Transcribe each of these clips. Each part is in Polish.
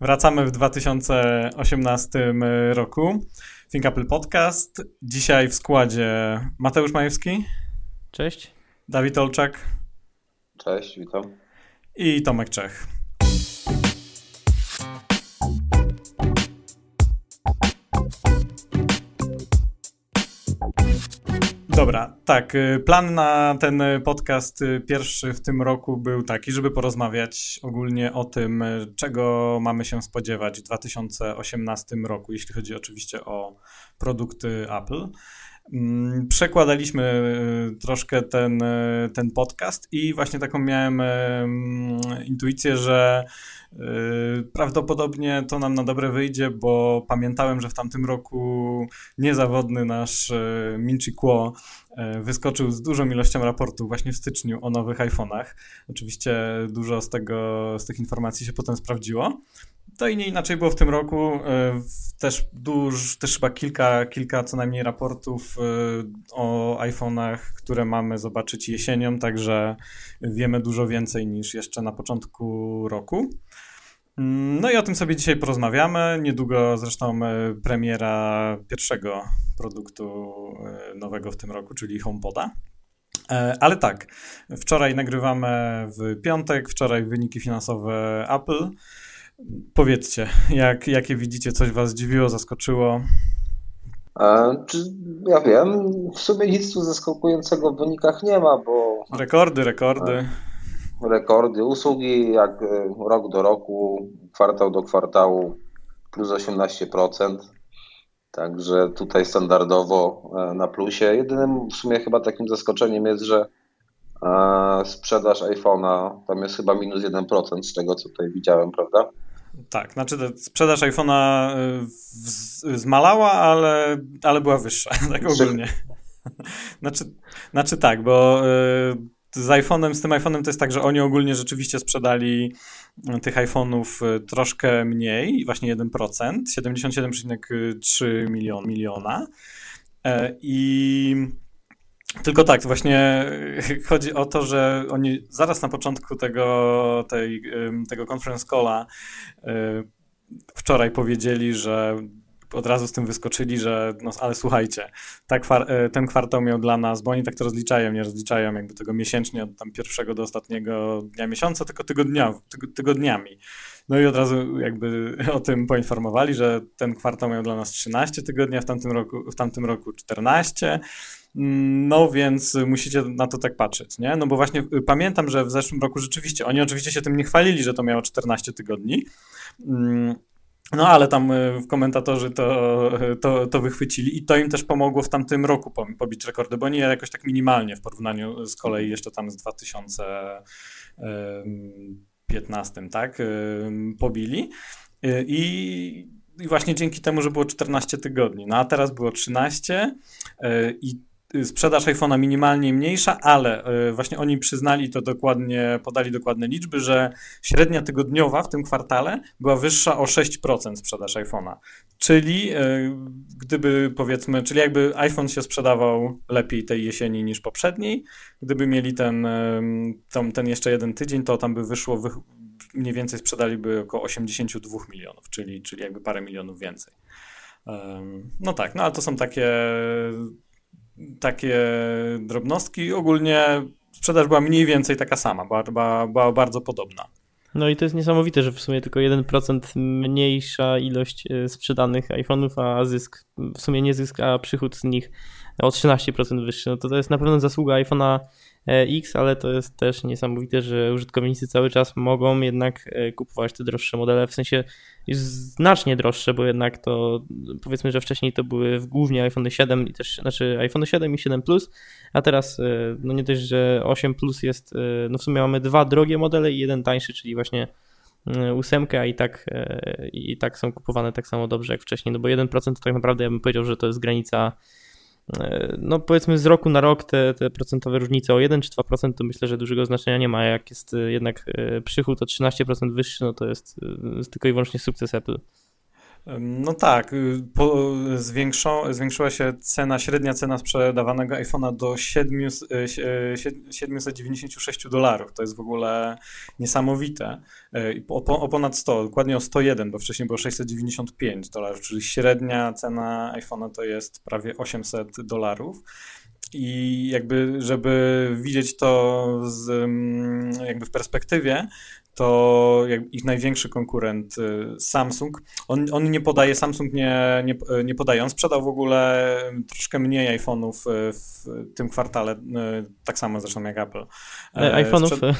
Wracamy w 2018 roku. Think Apple Podcast. Dzisiaj w składzie Mateusz Majewski. Cześć. Dawid Olczak. Cześć, witam. I Tomek Czech. Dobra, tak. Y, plan na ten podcast y, pierwszy w tym roku był taki, żeby porozmawiać ogólnie o tym, y, czego mamy się spodziewać w 2018 roku, jeśli chodzi oczywiście o produkty Apple. Mm, przekładaliśmy troszkę ten, ten podcast i właśnie taką miałem mm, intuicję, że prawdopodobnie to nam na dobre wyjdzie, bo pamiętałem, że w tamtym roku niezawodny nasz Minchi Kuo E, wyskoczył z dużą ilością raportów właśnie w styczniu o nowych iPhone'ach. Oczywiście dużo z, tego, z tych informacji się potem sprawdziło. To i nie inaczej było w tym roku. E, też, duż, też chyba kilka, kilka co najmniej raportów e, o iPhone'ach, które mamy zobaczyć jesienią, także wiemy dużo więcej niż jeszcze na początku roku. Mm, no i o tym sobie dzisiaj porozmawiamy. Niedługo zresztą e, premiera pierwszego produktu e, nowego w tym roku, czyli HomePoda. E, ale tak, wczoraj nagrywamy w piątek, wczoraj wyniki finansowe Apple. Powiedzcie, jak, jakie widzicie, coś Was zdziwiło, zaskoczyło? czy ja wiem, w sumie nic tu zaskakującego w wynikach nie ma, bo. Rekordy, rekordy rekordy usługi, jak e, rok do roku, kwartał do kwartału plus 18%. Także tutaj standardowo e, na plusie. Jedynym w sumie chyba takim zaskoczeniem jest, że e, sprzedaż iPhone'a tam jest chyba minus 1% z tego, co tutaj widziałem, prawda? Tak, znaczy sprzedaż iPhone'a zmalała, ale, ale była wyższa, tak ogólnie. Znaczy, znaczy tak, bo z iPhone'em, z tym iPhone'em to jest tak, że oni ogólnie rzeczywiście sprzedali e, tych iPhone'ów e, troszkę mniej, właśnie 1%, 77,3 milion, miliona. E, I tylko tak, właśnie chodzi o to, że oni zaraz na początku tego, tej, tego conference calla wczoraj powiedzieli, że od razu z tym wyskoczyli, że no ale słuchajcie, kwar e, ten kwartał miał dla nas, bo oni tak to rozliczają, nie rozliczają jakby tego miesięcznie od tam pierwszego do ostatniego dnia miesiąca, tylko tygodnia, tyg tygodniami. No i od razu jakby o tym poinformowali, że ten kwartał miał dla nas 13 tygodni, a w tamtym roku, w tamtym roku 14. No więc musicie na to tak patrzeć, nie? No bo właśnie y, pamiętam, że w zeszłym roku rzeczywiście, oni oczywiście się tym nie chwalili, że to miało 14 tygodni, mm, no ale tam y, komentatorzy to, to, to wychwycili i to im też pomogło w tamtym roku pobić rekordy, bo nie jakoś tak minimalnie w porównaniu z kolei jeszcze tam z 2015, tak, pobili. Y, I, I właśnie dzięki temu, że było 14 tygodni. No a teraz było 13 y, i sprzedaż iPhone'a minimalnie mniejsza, ale e, właśnie oni przyznali to dokładnie, podali dokładne liczby, że średnia tygodniowa w tym kwartale była wyższa o 6% sprzedaż iPhone'a. Czyli e, gdyby powiedzmy, czyli jakby iPhone się sprzedawał lepiej tej jesieni niż poprzedniej, gdyby mieli ten, ten, ten jeszcze jeden tydzień, to tam by wyszło, mniej więcej sprzedaliby około 82 milionów, czyli, czyli jakby parę milionów więcej. No tak, no ale to są takie takie drobnostki. Ogólnie sprzedaż była mniej więcej taka sama, była, była, była bardzo podobna. No i to jest niesamowite, że w sumie tylko 1% mniejsza ilość e, sprzedanych iPhone'ów, a zysk, w sumie nie zysk, a przychód z nich o 13% wyższy. No to to jest na pewno zasługa iPhone'a E, X, ale to jest też niesamowite, że użytkownicy cały czas mogą jednak e, kupować te droższe modele, w sensie znacznie droższe, bo jednak to powiedzmy, że wcześniej to były głównie iPhone 7 i też, znaczy iPhone 7 i 7 Plus, a teraz e, no nie dość, że 8 Plus jest, no w sumie mamy dwa drogie modele i jeden tańszy, czyli właśnie ósemkę, a i tak, i tak są kupowane tak samo dobrze jak wcześniej, no bo 1% to tak naprawdę ja bym powiedział, że to jest granica E, no powiedzmy z roku na rok te, te procentowe różnice o 1 czy 2% to myślę, że dużego znaczenia nie ma. Jak jest e, jednak e, przychód o 13% wyższy, no to jest tylko i wyłącznie sukces Apple. No tak, y, po, zwiększo, zwiększyła się cena, średnia cena sprzedawanego iPhone'a do 7, 796 y, dolarów. To jest w ogóle niesamowite. Y, o, o, ponad 100, dokładnie o 101, bo wcześniej było 695 dolarów, czyli średnia cena iPhone'a to jest prawie 800 dolarów. I jakby, żeby widzieć to z, mm, jakby w perspektywie, to ich największy konkurent y, Samsung, on, on nie podaje, Samsung nie, nie, nie podaje, on sprzedał w ogóle troszkę mniej iPhone'ów y, w tym kwartale, y, tak samo zresztą jak Apple. E, iPhone'ów? Sprzed,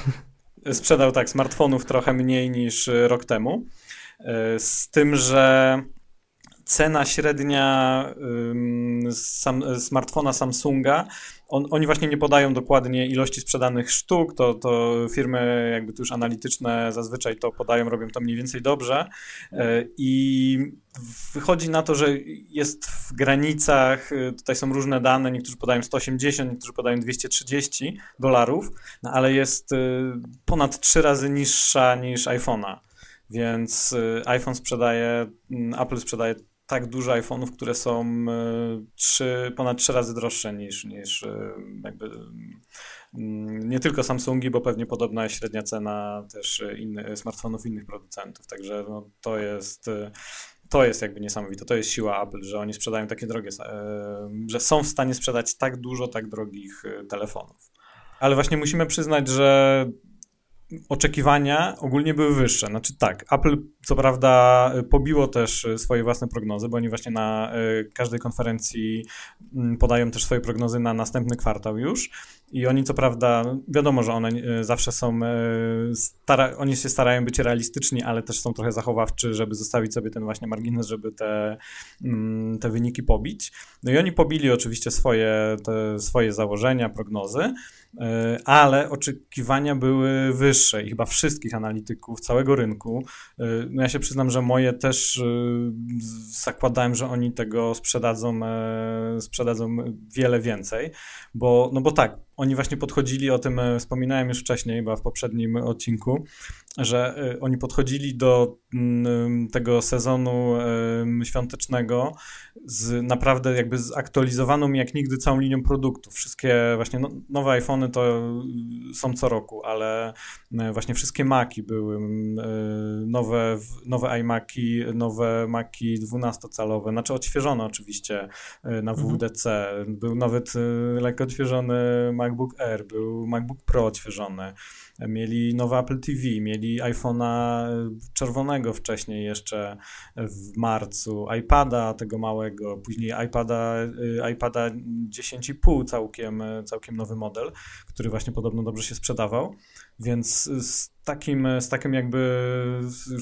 sprzedał tak, smartfonów trochę mniej niż rok temu, z tym, że cena średnia sam, smartfona Samsunga on, oni właśnie nie podają dokładnie ilości sprzedanych sztuk, to, to firmy jakby tu już analityczne zazwyczaj to podają, robią to mniej więcej dobrze e, i wychodzi na to, że jest w granicach, e, tutaj są różne dane, niektórzy podają 180, niektórzy podają 230 dolarów, no ale jest e, ponad trzy razy niższa niż iPhone'a. Więc iPhone sprzedaje, Apple sprzedaje tak dużo iPhone'ów, które są e, trzy, ponad trzy razy droższe niż, niż e, jakby mm, nie tylko Samsungi, bo pewnie podobna jest średnia cena też innych smartfonów innych producentów. Także no, to jest e, to jest jakby niesamowite. To jest siła Apple, że oni sprzedają takie drogie, że są w stanie sprzedać tak dużo tak drogich telefonów. Ale właśnie musimy przyznać, że oczekiwania ogólnie były wyższe. Znaczy tak, Apple co prawda pobiło też swoje własne prognozy, bo oni właśnie na e, każdej konferencji mm, podają też swoje prognozy na następny kwartał już i oni co prawda, wiadomo, że one e, zawsze są, e, stara, oni się starają być realistyczni, ale też są trochę zachowawczy, żeby zostawić sobie ten właśnie margines, żeby te, mm, te wyniki pobić. No i oni pobili oczywiście swoje, swoje założenia, prognozy, E, ale oczekiwania były wyższe i chyba wszystkich analityków całego rynku. No ja się przyznam, że moje też zakładałem, że oni tego sprzedadzą, sprzedadzą wiele więcej, bo, no bo tak, oni właśnie podchodzili, o tym wspominałem już wcześniej, chyba w poprzednim odcinku, że oni podchodzili do mm, tego sezonu świątecznego z naprawdę jakby zaktualizowaną jak nigdy całą linią produktów. Wszystkie właśnie no, nowe iPhony to są co roku, ale właśnie wszystkie Maki były, e, nowe, nowe iMaki, nowe Maki 12-calowe, znaczy odświeżone oczywiście na mhm. WDC. Był nawet lekko odświeżony MacBook Air, był MacBook Pro odświeżony mieli nowe Apple TV, mieli iPhone'a czerwonego wcześniej jeszcze w marcu, iPada tego małego, później iPada, y, iPada 10,5 całkiem, całkiem nowy model, który właśnie podobno dobrze się sprzedawał. Więc z takim, z takim jakby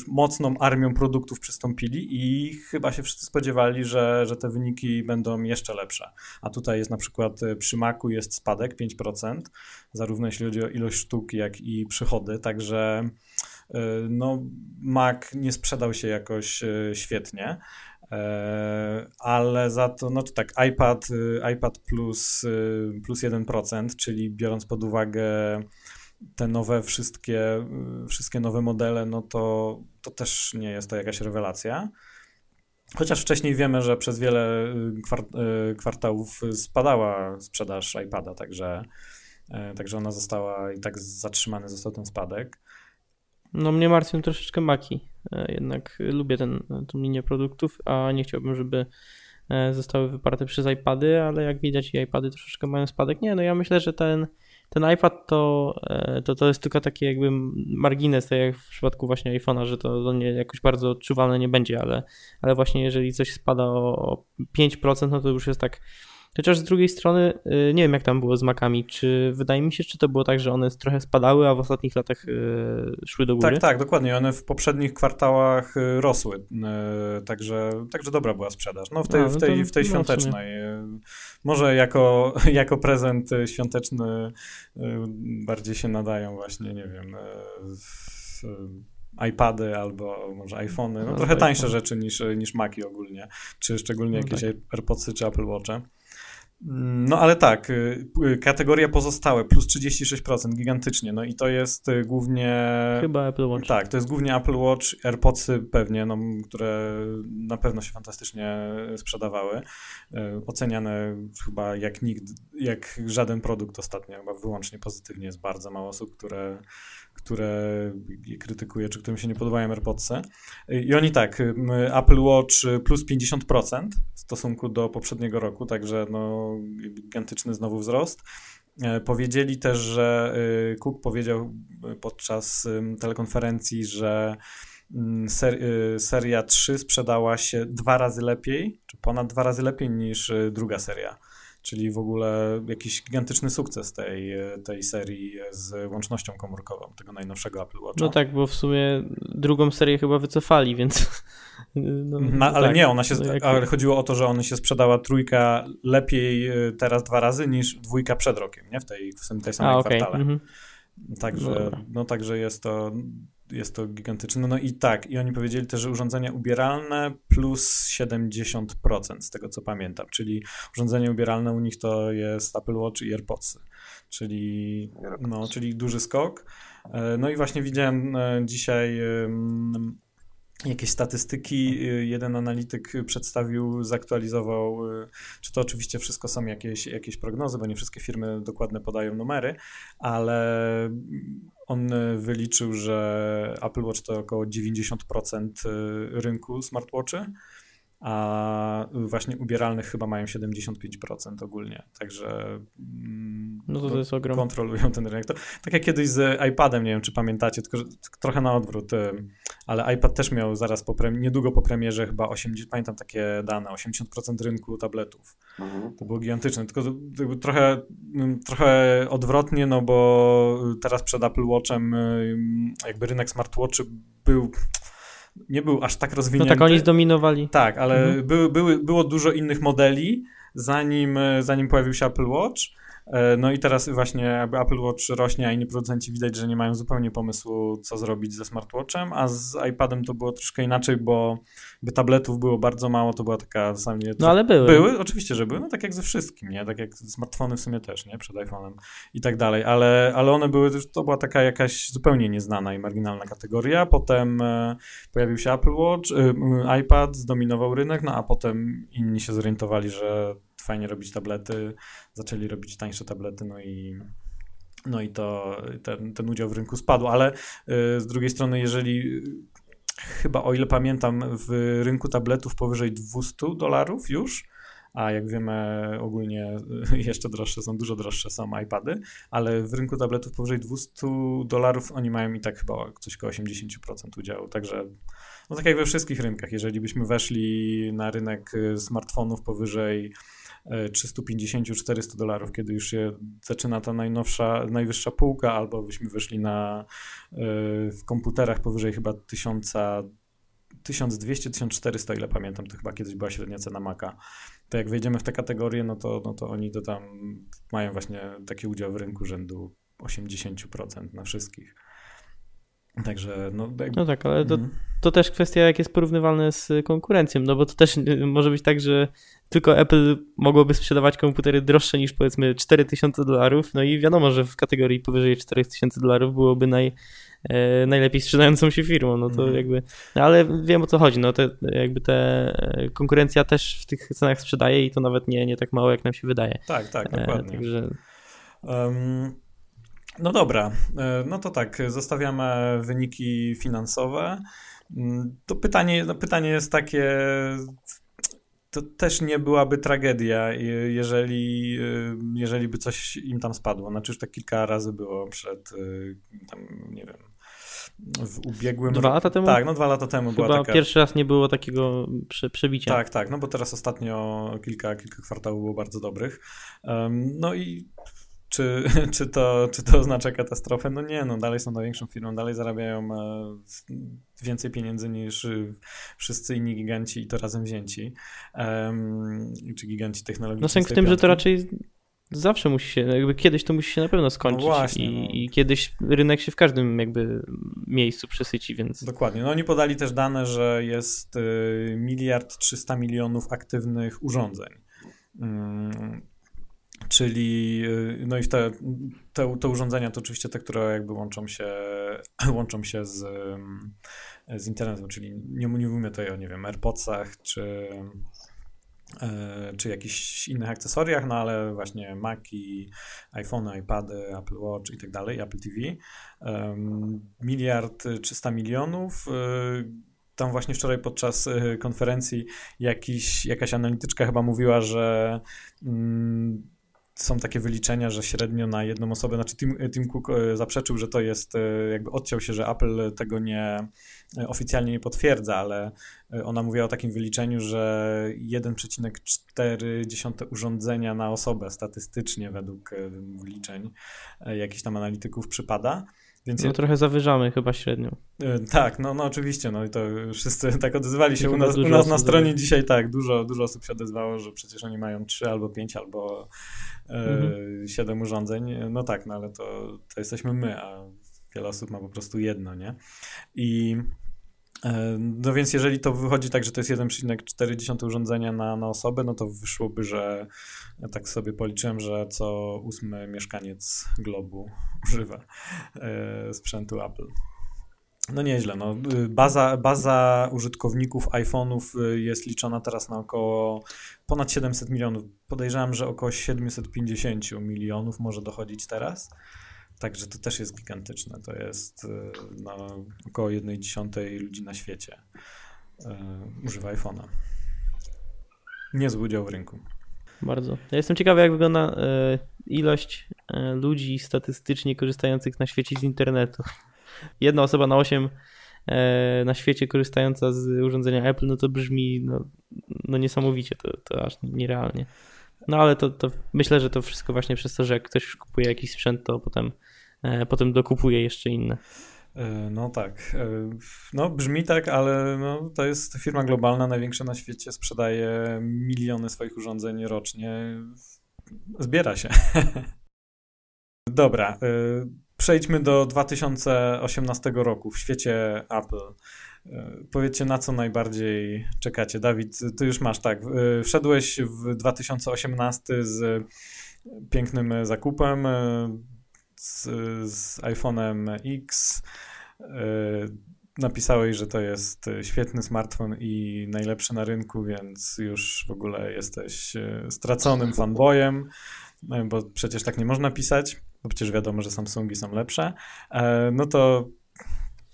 mocną armią produktów przystąpili i chyba się wszyscy spodziewali, że, że te wyniki będą jeszcze lepsze. A tutaj jest na przykład e, przy Macu jest spadek 5%, zarówno jeśli chodzi o ilość sztuk, jak i przychody, także e, no, Mac nie sprzedał się jakoś e, świetnie ale za to, no to tak, iPad, iPad plus, plus 1%, czyli biorąc pod uwagę te nowe wszystkie, wszystkie nowe modele, no to, to też nie jest to jakaś rewelacja. Chociaż wcześniej wiemy, że przez wiele y, kwartałów spadała sprzedaż iPada, także, y, także ona została i tak zatrzymany został ten spadek. No mnie martwią troszeczkę maki. E, jednak lubię ten, tą linię produktów, a nie chciałbym, żeby e, zostały wyparte przez iPady, ale jak widać i iPady troszeczkę mają spadek. Nie, no ja myślę, że ten ten iPad to, e, to, to jest tylko taki jakby margines, tak jak w przypadku właśnie iPhone'a, że to, to nie jakoś bardzo odczuwalne nie będzie, ale, ale właśnie jeżeli coś spada o 5%, no to już jest tak Chociaż z drugiej strony y, nie wiem, jak tam było z makami. Czy wydaje mi się, czy to było tak, że one trochę spadały, a w ostatnich latach y, szły do góry? Tak, tak, dokładnie. One w poprzednich kwartałach y, rosły. Także, także dobra była sprzedaż. No w tej, no, w tej, w tej no, świątecznej. Może jako, jako prezent świąteczny bardziej się nadają właśnie, nie wiem. iPady albo może iPhony, no, no trochę tańsze rzeczy niż, niż Maki ogólnie, czy szczególnie no jakieś tak. AirPodsy czy Apple Watche. No ale tak, y, y, kategoria pozostałe plus 36%, gigantycznie. No i to jest y, głównie. Chyba Apple Watch. Tak, to jest głównie Apple Watch, AirPodsy pewnie, no, które na pewno się fantastycznie sprzedawały. Oceniane chyba jak nikt, jak żaden produkt ostatnio, chyba wyłącznie pozytywnie jest bardzo mało osób, które które je krytykuje, czy którym się nie podobają AirPodsy. I oni tak, Apple Watch plus 50% w stosunku do poprzedniego roku, także no, gigantyczny znowu wzrost. E, powiedzieli też, że y, Cook powiedział podczas telekonferencji, że ser, y, seria 3 sprzedała się dwa razy lepiej, czy ponad dwa razy lepiej niż druga seria czyli w ogóle jakiś gigantyczny sukces tej, tej serii z łącznością komórkową, tego najnowszego Apple Watcha. No tak, bo w sumie drugą serię chyba wycofali, więc... No, no, ale tak, nie, ona się, no, ale chodziło o to, że ona się sprzedała trójka lepiej e, teraz dwa razy niż dwójka przed rokiem, nie? W tej, w tej samej A, okay. kwartale. Mhm. Także, no, także jest to jest to gigantyczne. No i tak, i oni powiedzieli też, że urządzenia ubieralne plus 70% z tego co pamiętam, czyli urządzenia ubieralne u nich to jest Apple Watch i AirPods, czyli, no, czyli duży skok. E, no i właśnie widziałem e, dzisiaj jakieś statystyki. Y, jeden analityk przedstawił, zaktualizował, czy to oczywiście wszystko są jakieś, jakieś prognozy, bo nie wszystkie firmy dokładne podają numery, ale on wyliczył, że Apple Watch to około 90% y, rynku smartwatchy a właśnie ubieralnych chyba mają 75% ogólnie, także mm, no to, to jest ogrom. kontrolują ten rynek. To, tak jak kiedyś z iPadem, nie wiem czy pamiętacie, tylko trochę na odwrót, y, ale iPad też miał zaraz po premierze, niedługo po premierze chyba 80, pamiętam takie dane, 80% rynku tabletów. Mhm. To było gigantyczne, tylko trochę, mm, trochę odwrotnie, no bo teraz przed Apple Watchem y, jakby rynek smartwatchy był nie był aż tak rozwinięty. No tak, oni zdominowali. Tak, ale mhm. były, były, było dużo innych modeli, zanim, zanim pojawił się Apple Watch. E, no i teraz właśnie Apple Watch rośnie, a inni producenci widać, że nie mają zupełnie pomysłu, co zrobić ze smartwatchem, a z iPadem to było troszkę inaczej, bo by tabletów było bardzo mało, to była taka w. No ale były. Były, oczywiście, że były, no tak jak ze wszystkim, nie? Tak jak smartfony w sumie też, nie? Przed iPhone'em i tak dalej, ale, ale one były, to była taka jakaś zupełnie nieznana i marginalna kategoria, potem e, pojawił się Apple Watch, e, iPad zdominował rynek, no a potem inni się zorientowali, że fajnie robić tablety, zaczęli robić tańsze tablety, no i no i to ten, ten udział w rynku spadł, ale y, z drugiej strony, jeżeli chyba o ile pamiętam, w rynku tabletów powyżej 200 dolarów już, a jak wiemy ogólnie jeszcze droższe są, dużo droższe są iPady, ale w rynku tabletów powyżej 200 dolarów oni mają i tak chyba coś koło 80% udziału, także no tak jak we wszystkich rynkach, jeżeli byśmy weszli na rynek smartfonów powyżej 350-400 dolarów, kiedy już się zaczyna ta najnowsza, najwyższa półka, albo byśmy wyszli na e, w komputerach powyżej chyba 1000 1200-1400, ile pamiętam, to chyba kiedyś była średnia cena Maca. To jak wejdziemy w te kategorie, no to, no to oni to tam mają właśnie taki udział w rynku rzędu 80% na wszystkich. Także, no, jakby... no tak, ale to, mhm. to też kwestia, jak jest porównywalne z konkurencją, no bo to też y, może być tak, że tylko Apple mogłoby sprzedawać komputery droższe niż powiedzmy 4000 dolarów, no i wiadomo, że w kategorii powyżej 4000 dolarów byłoby naj, e, najlepiej sprzedającą się firmą, no to mhm. jakby, no ale wiem o co chodzi, no te, jakby te e, konkurencja też w tych cenach sprzedaje i to nawet nie, nie tak mało, jak nam się wydaje. Tak, tak, e, dokładnie. E, także... Um... No dobra, e, no to tak, zostawiamy wyniki finansowe. Mm, to pytanie, no pytanie jest takie, to też nie byłaby tragedia, jeżeli, e, jeżeli by coś im tam spadło. Znaczy już tak kilka razy było przed, e, tam, nie wiem, w ubiegłym Dwa lata temu? Tak, no dwa lata temu Chyba była taka... pierwszy raz nie było takiego prze, przebicia. Tak, tak, no bo teraz ostatnio kilka, kilka kwartałów było bardzo dobrych. Um, no i czy, czy, to, czy to oznacza katastrofę? No nie, no dalej są największą firmą, dalej zarabiają e, więcej pieniędzy niż wszyscy inni giganci i to razem wzięci, um, czy giganci technologii. No sęk w tym, że to raczej zawsze musi się, jakby kiedyś to musi się na pewno skończyć no właśnie, i, no. i, kiedyś rynek się w każdym jakby miejscu przesyci, więc... Dokładnie, no oni podali też dane, że jest y, miliard trzysta milionów aktywnych urządzeń. Czyli, no i te, te, te urządzenia to oczywiście te, które jakby łączą się, łączą się z, z internetem, czyli nie, mówimy tutaj o, nie wiem, AirPodsach czy E, czy jakichś innych akcesoriach, no ale właśnie Maci, iPhone, iPady, Apple Watch i tak dalej, Apple TV. Miliard 300 milionów. Tam właśnie wczoraj podczas konferencji jakiś, jakaś analityczka chyba mówiła, że mm, są takie wyliczenia, że średnio na jedną osobę, znaczy Tim, Tim Cook e, zaprzeczył, że to jest, e, jakby odciął się, że Apple tego nie e, oficjalnie nie potwierdza, ale ona mówiła o takim wyliczeniu, że 1,4 urządzenia na osobę statystycznie według wyliczeń jakichś tam analityków przypada. Więc no trochę zawyżamy chyba średnią. Tak, no, no oczywiście, no i to wszyscy tak odezwali się u nas, u nas na stronie dzisiaj, tak, dużo, dużo osób się odezwało, że przecież oni mają 3 albo 5 albo mhm. 7 urządzeń. No tak, no ale to, to jesteśmy my, a wiele osób ma po prostu jedno, nie? I e, no więc jeżeli to wychodzi tak, że to jest 1,4 urządzenia na, na osobę, no to wyszłoby, że tak sobie policzyłem, że co ósmy mieszkaniec globu używa e, sprzętu Apple. No nieźle. No. Baza, baza użytkowników iPhone'ów y, jest liczona teraz na około ponad 700 milionów. Podejrzewam, że około 750 milionów może dochodzić teraz. Także to też jest gigantyczne. To jest y, no, około 1 dziesiątej ludzi na świecie yy, używa iPhone'a. Niezły udział w rynku. Bardzo. Ja jestem ciekawy, jak wygląda y, ilość ludzi statystycznie korzystających na świecie z internetu jedna osoba na 8 e, na świecie korzystająca z urządzenia Apple, no to brzmi no, no niesamowicie, to, to aż nierealnie. No ale to, to myślę, że to wszystko właśnie przez to, że jak ktoś kupuje jakiś sprzęt, to potem, potem dokupuje jeszcze inne. E, no tak. No brzmi tak, ale no, to jest firma globalna, największa na świecie, sprzedaje miliony swoich urządzeń rocznie. Zbiera się. Dobra. Przejdźmy do 2018 roku w świecie Apple. E, powiedzcie, na co najbardziej czekacie. Dawid, ty już masz tak. E, wszedłeś w 2018 z pięknym zakupem, e, z, z iPhone'em X. Napisałeś, że to jest świetny smartfon i najlepszy na rynku, więc już w ogóle jesteś straconym fanboyem, bo przecież tak nie można pisać bo przecież wiadomo, że Samsungi są lepsze, e, no to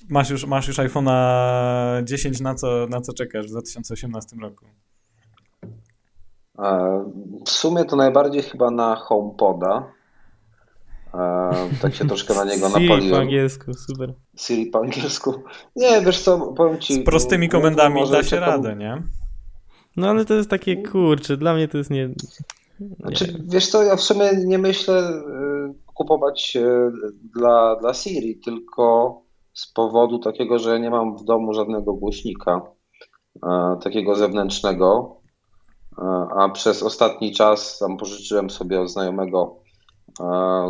masz już, masz już iPhone'a 10, na co, na co czekasz w 2018 roku? E, w sumie to najbardziej chyba na HomePoda. Tak się troszkę na niego napaliłem. Siri po angielsku, super. Siri po angielsku. Nie, wiesz co, powiem ci... Z prostymi komendami da się radę, nie? No ale to jest takie, kurcze, dla mnie to jest nie... nie. Znaczy, wiesz co, ja w sumie nie myślę kupować e, dla, dla Siri, tylko z powodu takiego, że nie mam w domu żadnego głośnika takiego zewnętrznego, a przez ostatni czas tam pożyczyłem sobie od znajomego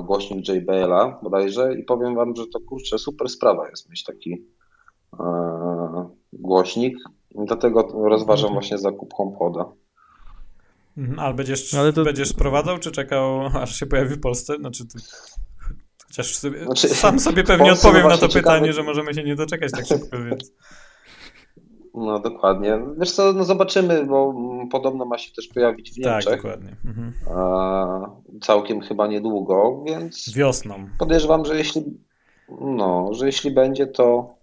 głośnik JBL-a bodajże i powiem wam, że to kurczę super sprawa jest mieć taki głośnik. Dlatego rozważam właśnie zakup HomePoda. Mhm, ale będziesz, ale to... będziesz sprowadzał, czy czekał, aż się pojawi w Polsce? Znaczy, ty... Chociaż sobie, znaczy, sam sobie pewnie odpowiem na to pytanie, że możemy się nie doczekać tak szybko, więc... No dokładnie. Wiesz co, no zobaczymy, bo podobno ma się też pojawić w tak, Niemczech. Tak, dokładnie. Mhm. całkiem chyba niedługo, więc... Wiosną. Podejrzewam, że jeśli, no, że jeśli będzie, to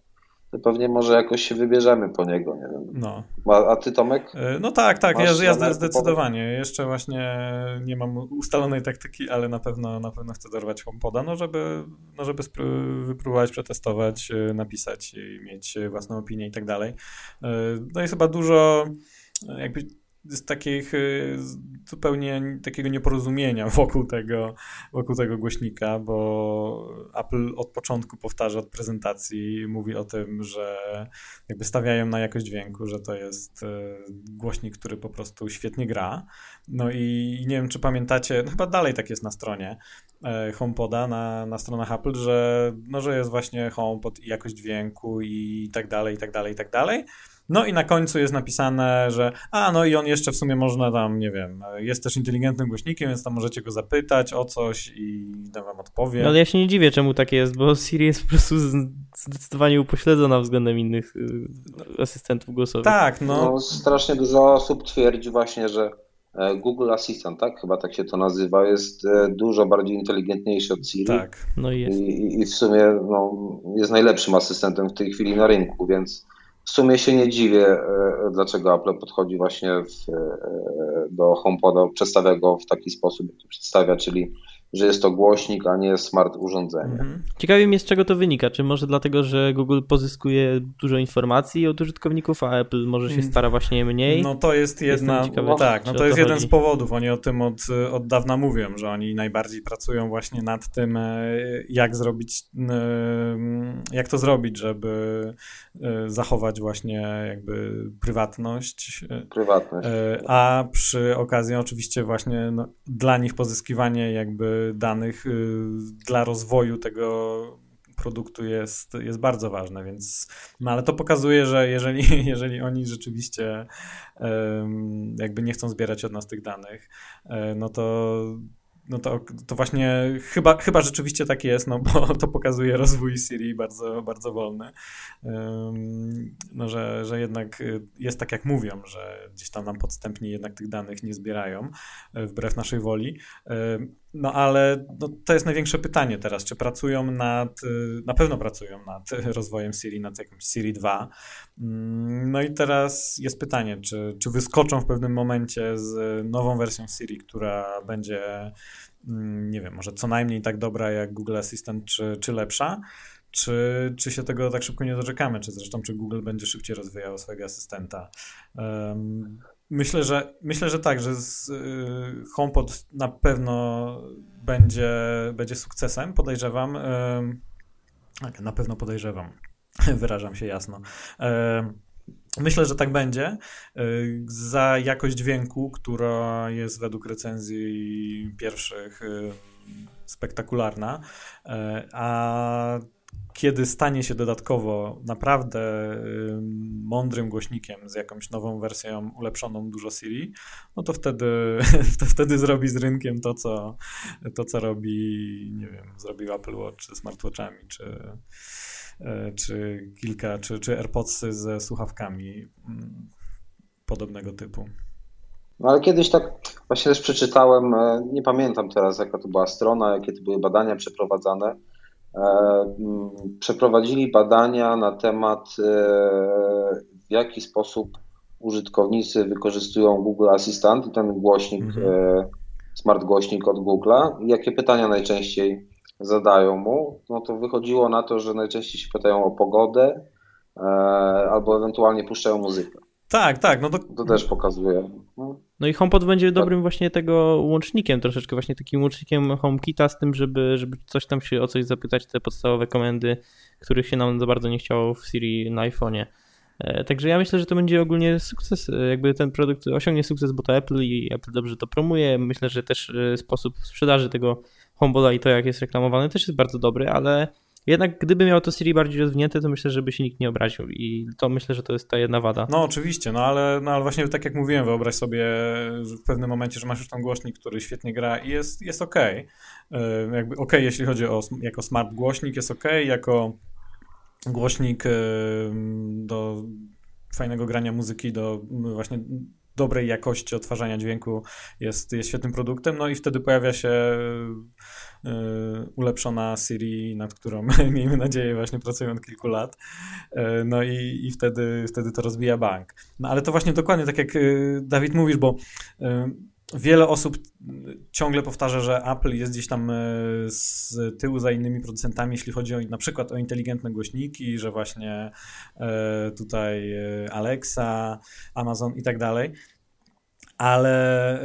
to pewnie może jakoś się wybierzemy po niego, nie wiem. No. A, a ty Tomek? E, no tak, tak, ja, ja zdecydowanie. Jeszcze właśnie nie mam ustalonej taktyki, ale na pewno na pewno chcę dorwać HomePoda, no żeby, no żeby wypróbować, przetestować, e, napisać i mieć własną opinię i tak dalej. E, no jest chyba dużo jakby z takich y, zupełnie takiego nieporozumienia wokół tego, wokół tego głośnika, bo Apple od początku powtarza od prezentacji, mówi o tym, że jakby stawiają na jakość dźwięku, że to jest y, głośnik, który po prostu świetnie gra. No i nie wiem, czy pamiętacie, no chyba dalej tak jest na stronie e, HomePoda, na, na stronach Apple, że, no, że jest właśnie HomePod i jakość dźwięku i tak dalej, i tak dalej, i tak dalej. No i na końcu jest napisane, że a no i on jeszcze w sumie można tam, nie wiem, jest też inteligentnym głośnikiem, więc tam możecie go zapytać o coś i tam wam odpowie. No ale ja się nie dziwię, czemu tak jest, bo Siri jest po prostu zdecydowanie upośledzona względem innych y, asystentów głosowych. Tak, no. no strasznie dużo osób twierdzi właśnie, że e, Google Assistant, tak? Chyba tak się to nazywa, jest e, dużo bardziej inteligentniejszy od Siri. Tak. No i jest. I, i w sumie no, jest najlepszym asystentem w tej chwili na rynku, więc w sumie się nie dziwię, e, dlaczego Apple podchodzi właśnie w, do HomePoda, przedstawia go w taki sposób, jak to przedstawia, czyli że jest to głośnik, a nie smart urządzenie. Mhm. Ciekawi mnie, z czego to wynika. Czy może dlatego, że Google pozyskuje dużo informacji od użytkowników, a Apple może się mm. stara właśnie mniej? No to jest jedna, ciekawy, no, tak, no to jest jeden z powodów. Oni o tym od, od dawna mówią, że oni najbardziej pracują właśnie nad tym, e, jak zrobić, e, jak to zrobić, żeby e, zachować właśnie jakby prywatność. Prywatność. A przy okazji oczywiście właśnie no, dla nich pozyskiwanie jakby danych y, dla rozwoju tego produktu jest, jest bardzo ważne, więc no ale to pokazuje, że jeżeli, jeżeli oni rzeczywiście jakby nie chcą zbierać od nas tych danych, e, no to no to, to właśnie chyba, chyba rzeczywiście tak jest, no bo to pokazuje rozwój Siri bardzo, bardzo wolny. No, że, że jednak jest tak, jak mówią, że gdzieś tam nam podstępnie jednak tych danych nie zbierają, e, wbrew naszej woli. No ale no, to jest największe pytanie teraz, czy pracują nad, na pewno pracują nad rozwojem Siri, nad jakimś Siri 2. Mm, no i teraz jest pytanie, czy, czy wyskoczą w pewnym momencie z nową wersją Siri, która będzie, mm, nie wiem, może co najmniej tak dobra jak Google Assistant, czy, czy lepsza, czy, czy się tego tak szybko nie doczekamy, czy zresztą, czy Google będzie szybciej rozwijał swojego asystenta. Um, Myślę, że myślę, że tak, że z, y, HomePod na pewno będzie, będzie sukcesem, podejrzewam. Y, na pewno podejrzewam. Wyrażam się jasno. Y, myślę, że tak będzie. Y, za jakość dźwięku, która jest według recenzji pierwszych y, spektakularna, y, a kiedy stanie się dodatkowo naprawdę mądrym głośnikiem z jakąś nową wersją ulepszoną dużo Siri, no to wtedy, to wtedy zrobi z rynkiem to co, to, co robi, nie wiem, zrobił Apple Watch ze smartwatchami, czy, e, czy kilka, czy, czy AirPodsy ze słuchawkami mm, podobnego typu. No ale kiedyś tak właśnie też przeczytałem, e, nie pamiętam teraz jaka to była strona, jakie to były badania przeprowadzane, przeprowadzili badania na temat, e, w jaki sposób użytkownicy wykorzystują Google Assistant, ten głośnik, mhm. E, smart głośnik od Google'a i jakie pytania najczęściej zadają mu, no to wychodziło na to, że najczęściej się pytają o pogodę albo ewentualnie puszczają muzykę. Tak, tak. No to... to też pokazuje. No. No i HomePod będzie dobrym właśnie tego łącznikiem, troszeczkę właśnie takim łącznikiem HomeKita z tym, żeby, żeby coś tam się o coś zapytać, te podstawowe komendy, których się nam za bardzo nie chciało w Siri na iPhone'ie. E, także ja myślę, że to będzie ogólnie sukces, e, jakby ten produkt osiągnie sukces, bo to Apple i Apple dobrze to promuje. Myślę, że też e, sposób sprzedaży tego HomePoda i to jak jest reklamowany też jest bardzo dobry, ale jednak gdyby miał to Siri bardziej rozwinięte, to myślę, żeby się nikt nie obraził i to myślę, że to jest ta jedna wada. No oczywiście, no ale, no ale właśnie tak jak mówiłem, wyobraź sobie w pewnym momencie, że masz już tam głośnik, który świetnie gra i jest, jest ok. Jakby ok, jeśli chodzi o jako smart głośnik, jest ok, jako głośnik do fajnego grania muzyki, do właśnie dobrej jakości odtwarzania dźwięku jest, jest świetnym produktem, no i wtedy pojawia się Y, ulepszona Siri, nad którą miejmy nadzieję właśnie pracują od kilku lat. Y, no i, i wtedy, wtedy to rozbija bank. No ale to właśnie dokładnie tak jak y, Dawid mówisz, bo wiele osób ciągle powtarza, że Apple jest gdzieś tam z tyłu za innymi producentami, jeśli chodzi o, na przykład o inteligentne głośniki, że właśnie tutaj Alexa, Amazon i tak dalej. Ale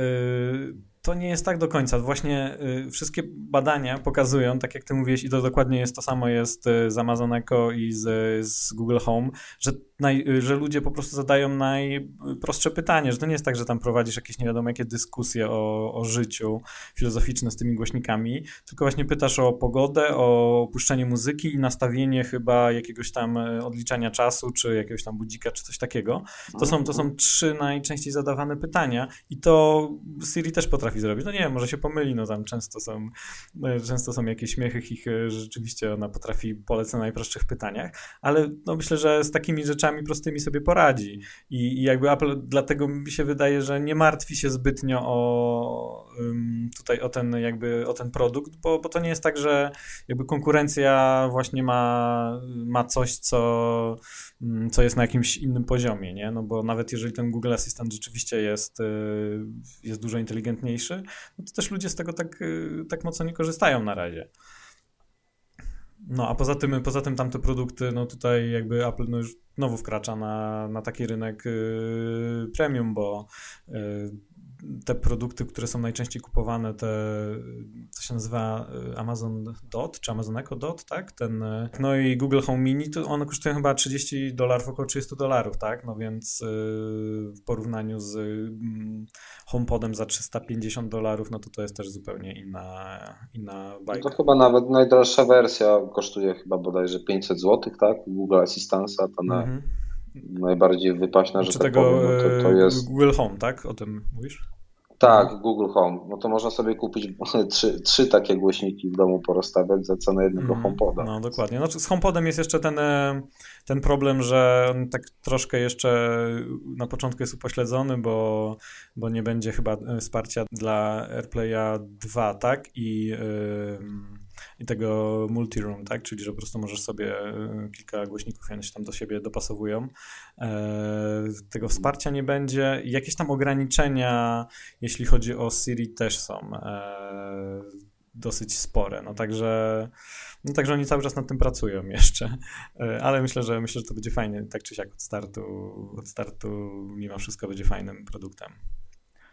to nie jest tak do końca. Właśnie wszystkie badania pokazują, tak jak ty mówiłeś, i to dokładnie jest to samo jest z Amazon Echo i z, z Google Home, że naj, że ludzie po prostu zadają najprostsze pytanie, że to nie jest tak, że tam prowadzisz jakieś nie wiadomo jakie dyskusje o, o życiu filozoficzne z tymi głośnikami, tylko właśnie pytasz o pogodę, o puszczenie muzyki i nastawienie chyba jakiegoś tam e, odliczania czasu, czy jakiegoś tam budzika, czy coś takiego. To są, to są trzy najczęściej zadawane pytania i to Siri też potrafi zrobić. No nie wiem, może się pomyli, no tam często są, e, często są jakieś śmiechy, chichy, rzeczywiście ona potrafi polec na najprostszych pytaniach, ale no myślę, że z takimi rzeczami prostymi sobie poradzi i, i jakby Apple dlatego mi się wydaje, że nie martwi się zbytnio o tutaj o ten jakby o ten produkt, bo, bo to nie jest tak, że jakby konkurencja właśnie ma, ma coś, co, co jest na jakimś innym poziomie, nie? No bo nawet jeżeli ten Google Assistant rzeczywiście jest, y, jest dużo inteligentniejszy, no to też ludzie z tego tak, y, tak mocno nie korzystają na razie. No, a poza tym, poza tym tamte produkty, no tutaj jakby Apple no już znowu wkracza na, na taki rynek y, premium, bo y, te produkty, które są najczęściej kupowane, te, co się nazywa y, Amazon Dot, czy Amazon Echo Dot, tak? Ten, no i Google Home Mini, to one kosztują chyba 30 dolarów, około 30 dolarów, tak? No więc w porównaniu z mm, HomePodem za 350 dolarów, no to to jest też zupełnie inna, inna bajka. No to chyba nawet najdroższa wersja kosztuje chyba bodajże 500 zł, tak? Google Assistance'a, ta na, -hmm. najbardziej wypaśna, że tak tego powiem, no to, to jest... Google Home, tak? O tym mówisz? Tak, Google Home. No to można sobie kupić trzy, trzy takie głośniki w domu porozstawiać za cenę jednego mm, HomePoda. No dokładnie. Znaczy z HomePodem jest jeszcze ten, e, ten problem, że on tak troszkę jeszcze na początku jest upośledzony, bo, bo nie będzie chyba e, wsparcia dla AirPlaya 2, tak? I... Yy i tego multi-room, tak? Czyli, że po prostu możesz sobie e, kilka głośników one się tam do siebie dopasowują. E, tego wsparcia nie będzie. Jakieś tam ograniczenia, jeśli chodzi o Siri, też są e, dosyć spore. No także, no także oni cały czas nad tym pracują jeszcze, ale myślę, że myślę, że to będzie fajnie, tak czy siak od startu, od startu mimo wszystko będzie fajnym produktem.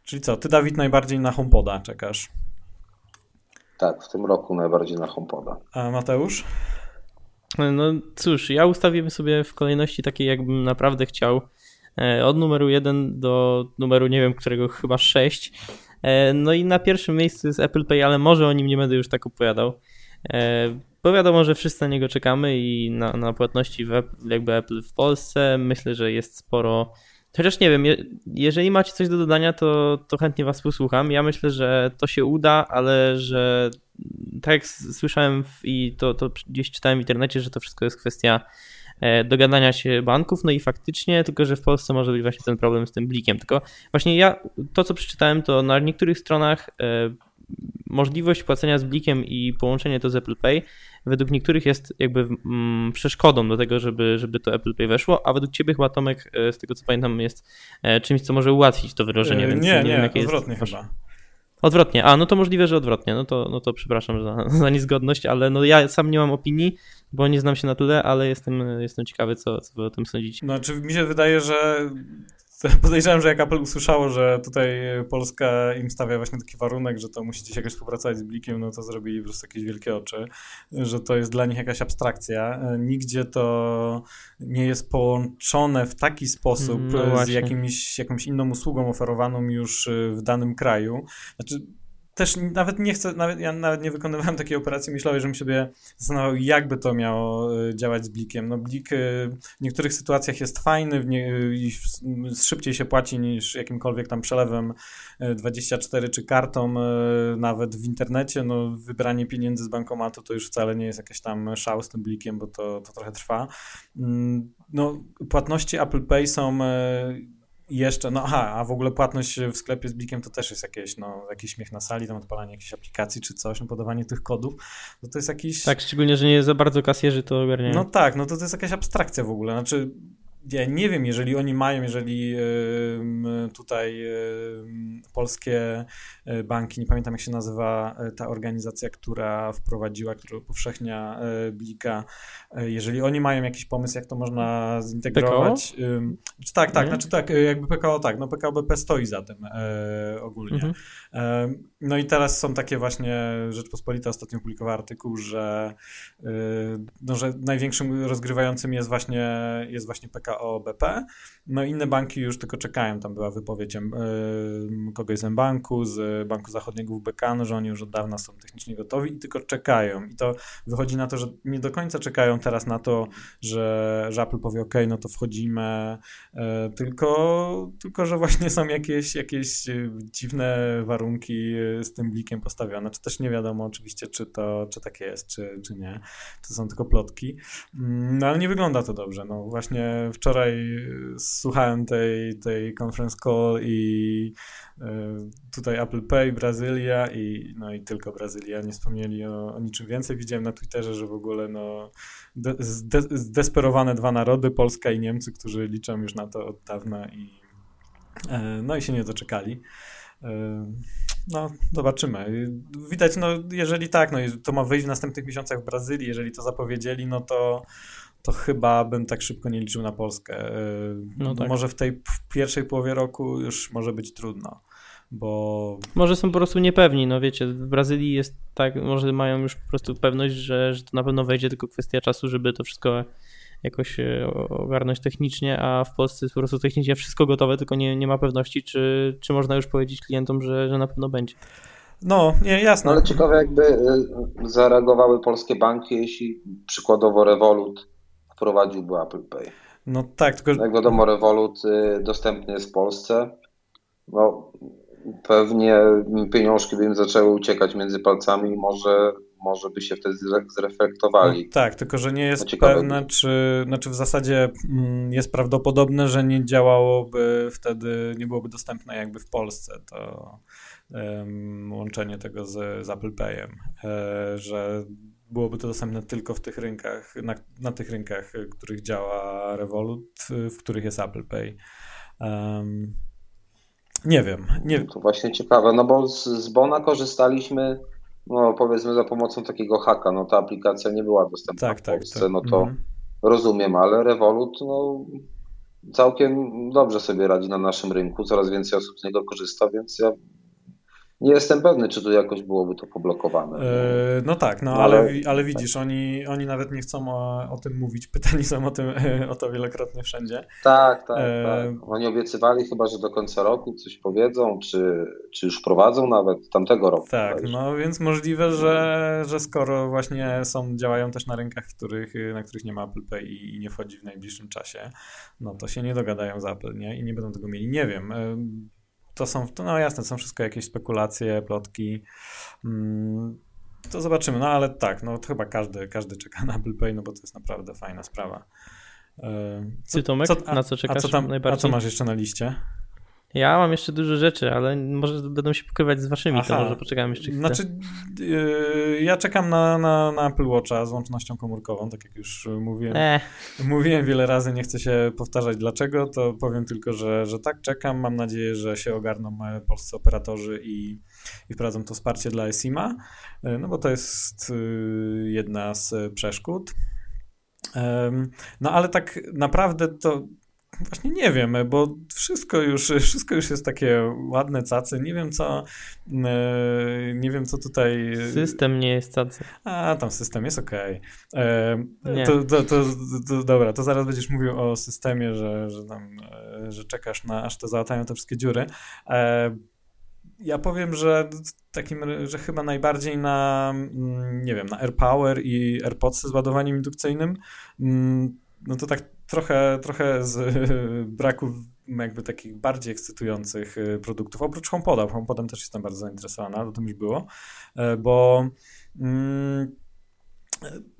Czyli co, ty Dawid najbardziej na HomePoda czekasz? Tak, w tym roku najbardziej na HomePoda. A Mateusz? No cóż, ja ustawiłem sobie w kolejności takiej, jakbym naprawdę chciał. E, od numeru 1 do numeru, nie wiem, którego chyba 6. E, no i na pierwszym miejscu jest Apple Pay, ale może o nim nie będę już tak opowiadał. E, bo wiadomo, że wszyscy na niego czekamy i na, na płatności w, jakby Apple w Polsce myślę, że jest sporo Chociaż nie wiem, jeżeli macie coś do dodania, to, to chętnie was posłucham. Ja myślę, że to się uda, ale że tak jak słyszałem i to, to gdzieś czytałem w internecie, że to wszystko jest kwestia e, dogadania się banków, no i faktycznie, tylko że w Polsce może być właśnie ten problem z tym blikiem. Tylko właśnie ja to, co przeczytałem, to na niektórych stronach e, możliwość płacenia z blikiem i połączenie to z Apple Pay według niektórych jest jakby mm, przeszkodą do tego, żeby, żeby to Apple Pay weszło, a według ciebie chyba Tomek, e, z tego co pamiętam, jest e, czymś, co może ułatwić to wdrożenie. Yy, nie, nie, nie wiem, odwrotnie jest... chyba. Odwrotnie, a no to możliwe, że odwrotnie, no to, no to przepraszam za, za niezgodność, ale no ja sam nie mam opinii, bo nie znam się na tyle, ale jestem, jestem ciekawy, co, co wy o tym sądzicie. Znaczy mi się wydaje, że podejrzewam, że jak Apple usłyszało, że tutaj Polska im stawia właśnie taki warunek, że to musicie się jakoś współpracować z Blikiem, no to zrobili po prostu jakieś wielkie oczy, że to jest dla nich jakaś abstrakcja. Nigdzie to nie jest połączone w taki sposób no z jakimś, jakąś inną usługą oferowaną już w danym kraju. Znaczy, też nawet nie chcę, nawet, ja nawet nie wykonywałem takiej operacji myślowej, żebym sobie zastanawiał, jakby to miało e, działać z blikiem. No blik e, w niektórych sytuacjach jest fajny nie, szybciej się płaci niż jakimkolwiek tam przelewem 24 e, czy kartą nawet w internecie. No wybranie pieniędzy z bankomatu to już wcale nie jest jakaś tam szał z tym blikiem, bo to, to trochę trwa. Mm, no płatności Apple Pay są jeszcze, no aha, a w ogóle płatność w sklepie z Blikiem to też jest jakieś, no, jakiś śmiech na sali, tam odpalanie jakiejś aplikacji czy coś, no, podawanie tych kodów, no to jest jakiś... Tak, szczególnie, że nie za bardzo kasjerzy to ogarniają. No tak, no to to jest jakaś abstrakcja w ogóle, znaczy ja nie wiem, jeżeli oni mają, jeżeli tutaj polskie e, banki, nie pamiętam jak się nazywa e, ta organizacja, która wprowadziła, która upowszechnia e, Blika, jeżeli oni mają jakiś pomysł, jak to można zintegrować. PKO? Tak, tak, znaczy tak, jakby PKO tak, no PKO BP stoi za tym ogólnie. Mhm. No i teraz są takie właśnie, Rzeczpospolita ostatnio publikowała artykuł, że, no, że największym rozgrywającym jest właśnie, jest właśnie PKO BP. No inne banki już tylko czekają, tam była wypowiedź kogoś z banku, z Banku Zachodniego WBK, no, że oni już od dawna są technicznie gotowi i tylko czekają. I to wychodzi na to, że nie do końca czekają teraz na to, że, że Apple powie ok, no to wchodzimy, yy, tylko, tylko że właśnie są jakieś, jakieś dziwne warunki z tym blikiem postawione, czy też nie wiadomo oczywiście, czy to czy tak jest, czy, czy nie. To są tylko plotki. Mm, no ale nie wygląda to dobrze. No właśnie wczoraj słuchałem tej, tej conference call i y, tutaj Apple Pay, Brazylia i no i tylko Brazylia. Nie wspomnieli o, o niczym więcej. Widziałem na Twitterze, że w ogóle no de, zde, zdesperowane dwa narody, Polska i Niemcy, którzy liczą już na to od dawna i y, no i się nie doczekali. No, zobaczymy. Widać, no, jeżeli tak, no, to ma wyjść w następnych miesiącach w Brazylii, jeżeli to zapowiedzieli, no to, to chyba bym tak szybko nie liczył na Polskę. No tak. Może w tej w pierwszej połowie roku już może być trudno. Bo... Może są po prostu niepewni, no wiecie, w Brazylii jest tak, może mają już po prostu pewność, że, że to na pewno wejdzie, tylko kwestia czasu, żeby to wszystko jakoś e, ogarnąć technicznie, a w Polsce jest po prostu technicznie wszystko gotowe, tylko nie, nie ma pewności, czy, czy można już powiedzieć klientom, że, że na pewno będzie. No, nie, jasne. No, ale ciekawe, jakby e, zareagowały polskie banki, jeśli przykładowo Revolut wprowadziłby Apple Pay. No tak, tylko. Jak wiadomo, Revolut e, dostępny jest w Polsce. No, pewnie pieniążki by im zaczęły uciekać między palcami i może może by się wtedy zreflektowali. No, tak, tylko że nie jest no, pewne, czy, znaczy w zasadzie mm, jest prawdopodobne, że nie działałoby wtedy, nie byłoby dostępne jakby w Polsce to um, łączenie tego z, z Apple Payem, e, że byłoby to dostępne tylko w tych rynkach, na, na tych rynkach, w których działa Revolut, w których jest Apple Pay. Um, nie wiem. Nie... To właśnie ciekawe, no bo z, z Bona korzystaliśmy no powiedzmy za pomocą takiego haka, no ta aplikacja nie była dostępna tak, w tak, Polsce, tak. no to mhm. rozumiem, ale Revolut no całkiem dobrze sobie radzi na naszym rynku, coraz więcej osób z niego korzysta, więc ja nie jestem pewny, czy tu jakoś byłoby to poblokowane. Yy, no tak, no ale, ale, ale widzisz, tak. oni, oni nawet nie chcą o, o, tym mówić. Pytani są o, tym, o to wielokrotnie wszędzie. Tak, tak, yy... tak. Oni obiecywali chyba, że do końca roku coś powiedzą, czy, czy już prowadzą nawet tamtego roku. Tak, no więc możliwe, że, że skoro właśnie są, działają też na rynkach, których, na których nie ma Apple Pay i, i nie wchodzi w najbliższym czasie, no to się nie dogadają z Apple, nie? I nie będą tego mieli. Nie wiem. Yy to są, to, no jasne, są wszystko jakieś spekulacje, plotki. Mm, to zobaczymy, no ale tak, no to chyba każdy, każdy czeka na Apple Pay, no bo to jest naprawdę fajna sprawa. E, co, Ty Tomek, co, a, na co czekasz a co tam, najbardziej? A co masz jeszcze na liście? Ja mam jeszcze dużo rzeczy, ale może będą się pokrywać z waszymi, Aha. to może poczekam jeszcze chwilę. Znaczy, yy, ja czekam na, na, na Apple Watcha z łącznością komórkową, tak jak już mówiłem. Eh. Mówiłem wiele razy, nie chcę się powtarzać dlaczego, to powiem tylko, że, że tak, czekam. Mam nadzieję, że się ogarną polscy operatorzy i, i wprowadzą to wsparcie dla ESIMA, yy, no bo to jest yy, jedna z przeszkód. No ale tak naprawdę to Właśnie nie wiem, bo wszystko już, wszystko już jest takie ładne, cacy. Nie wiem, co e, nie wiem, co tutaj... System nie jest cacy. A, tam system jest okej. Okay. To, to, to, to, dobra, to zaraz będziesz mówił o systemie, że, że, tam, e, że czekasz na, aż to załatają te wszystkie dziury. E, ja powiem, że takim, że chyba najbardziej na, mm, nie wiem, na AirPower i AirPodsy z ładowaniem indukcyjnym, mm, no to tak trochę, trochę z braku jakby takich bardziej ekscytujących y, produktów, oprócz HomePoda. HomePodem też jestem bardzo zainteresowana, o tym już było, e, bo mm,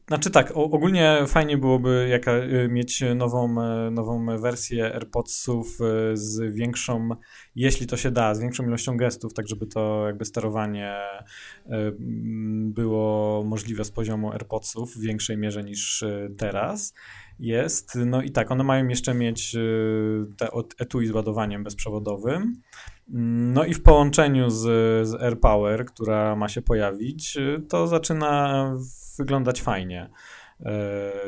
znaczy tak, ogólnie fajnie byłoby jaka, y, mieć nową, e, nową wersję AirPodsów e, z większą, jeśli to się da, z większą ilością gestów, tak żeby to jakby sterowanie było możliwe z poziomu AirPodsów w większej mierze niż teraz jest. No i tak, one mają jeszcze mieć te etui z ładowaniem bezprzewodowym. No i w połączeniu z, z AirPower, która ma się pojawić, to zaczyna wyglądać fajnie. Y,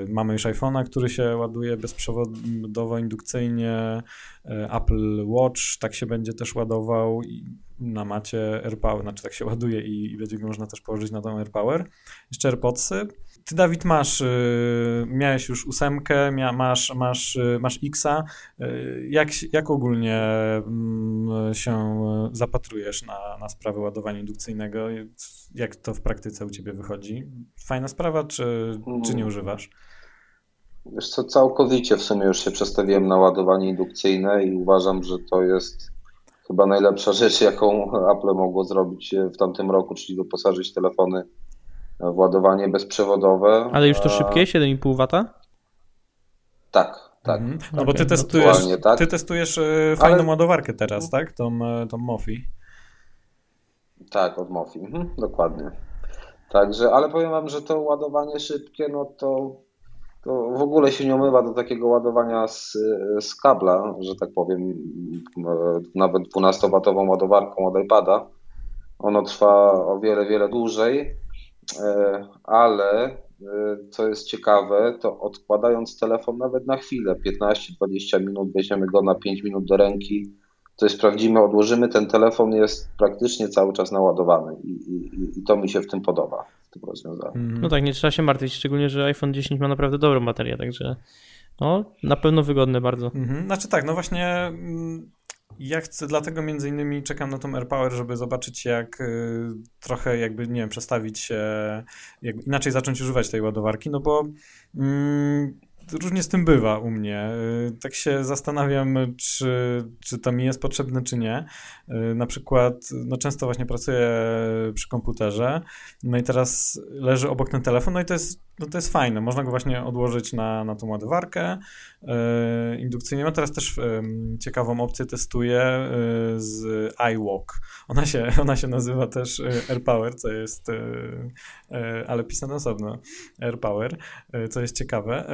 mamy już iPhone'a, który się ładuje bezprzewodowo, indukcyjnie. Apple Watch tak się będzie też ładował i na macie AirPower, znaczy tak się ładuje i, i będzie można też położyć na tą AirPower. Jeszcze AirPodsy ty, Dawid, masz, y, miałeś już ósemkę, mia, masz, masz, y, masz Xa. Y, jak, jak ogólnie mm, się zapatrujesz na, na sprawę ładowania indukcyjnego? Jak to w praktyce u ciebie wychodzi? Fajna sprawa, czy, czy nie mm. używasz? Wiesz co, całkowicie w sumie już się przestawiłem na ładowanie indukcyjne i uważam, że to jest chyba najlepsza rzecz, jaką Apple mogło zrobić w tamtym roku, czyli doposażyć telefony w ładowanie bezprzewodowe. Ale już to szybkie, 7,5 W? Tak, tak. Mhm. No okay. bo ty testujesz, tak. ty testujesz e, fajną Ale... ładowarkę teraz, tak? Tą, e, tą Mofi. Tak, od Mofi, mhm, dokładnie. Także, ale powiem wam, że to ładowanie szybkie, no to to w ogóle się nie umywa do takiego ładowania z, z kabla, że tak powiem, nawet 12-watową ładowarką od iPada. Ono trwa o wiele, wiele dłużej, e, ale e, co jest ciekawe, to odkładając telefon nawet na chwilę, 15-20 minut, weźmiemy go na 5 minut do ręki, to jest sprawdzimy, odłożymy, ten telefon jest praktycznie cały czas naładowany i, i, i to mi się w tym podoba tym rozwiązaniu. No tak, nie trzeba się martwić, szczególnie, że iPhone 10 ma naprawdę dobrą baterię, także no, na pewno wygodne bardzo. Mhm. Znaczy tak, no właśnie mm, ja chcę, dlatego między innymi czekam na tą AirPower, żeby zobaczyć jak y, trochę jakby, nie wiem, przestawić się, jakby inaczej zacząć używać tej ładowarki, no bo mm, różnie z tym bywa u mnie. Y, tak się zastanawiam, czy, czy to mi jest potrzebne, czy nie. Y, na przykład, no często właśnie pracuję przy komputerze, no i teraz leży obok ten telefon, no i to jest, no to jest fajne. Można go właśnie odłożyć na, na tą ładowarkę yy, indukcyjnie. Ja teraz też yy, ciekawą opcję testuję z iWalk. Ona się, ona się nazywa też AirPower, co jest, ale pisane osobno, AirPower, co jest ciekawe.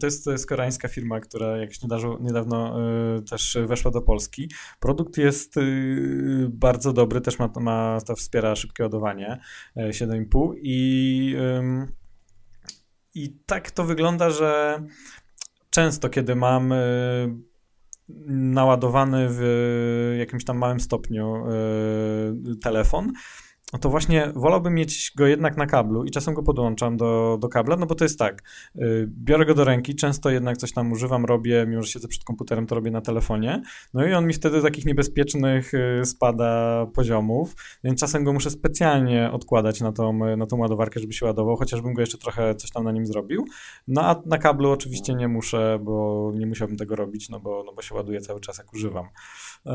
To jest, to jest koreańska firma, która jakoś niedawno, niedawno też weszła do Polski. Produkt jest bardzo dobry, też ma, ma to wspiera szybkie ładowanie 7,5 i i tak to wygląda, że często, kiedy mam naładowany w jakimś tam małym stopniu telefon, to właśnie wolałbym mieć go jednak na kablu i czasem go podłączam do, do kabla, no bo to jest tak, yy, biorę go do ręki, często jednak coś tam używam, robię, mimo że siedzę przed komputerem, to robię na telefonie, no i on mi wtedy takich niebezpiecznych yy, spada poziomów, więc czasem go muszę specjalnie odkładać na tą, na tą ładowarkę, żeby się ładował, chociażbym go jeszcze trochę coś tam na nim zrobił, no a na kablu oczywiście nie muszę, bo nie musiałbym tego robić, no bo, no bo się ładuje cały czas jak używam. Yy,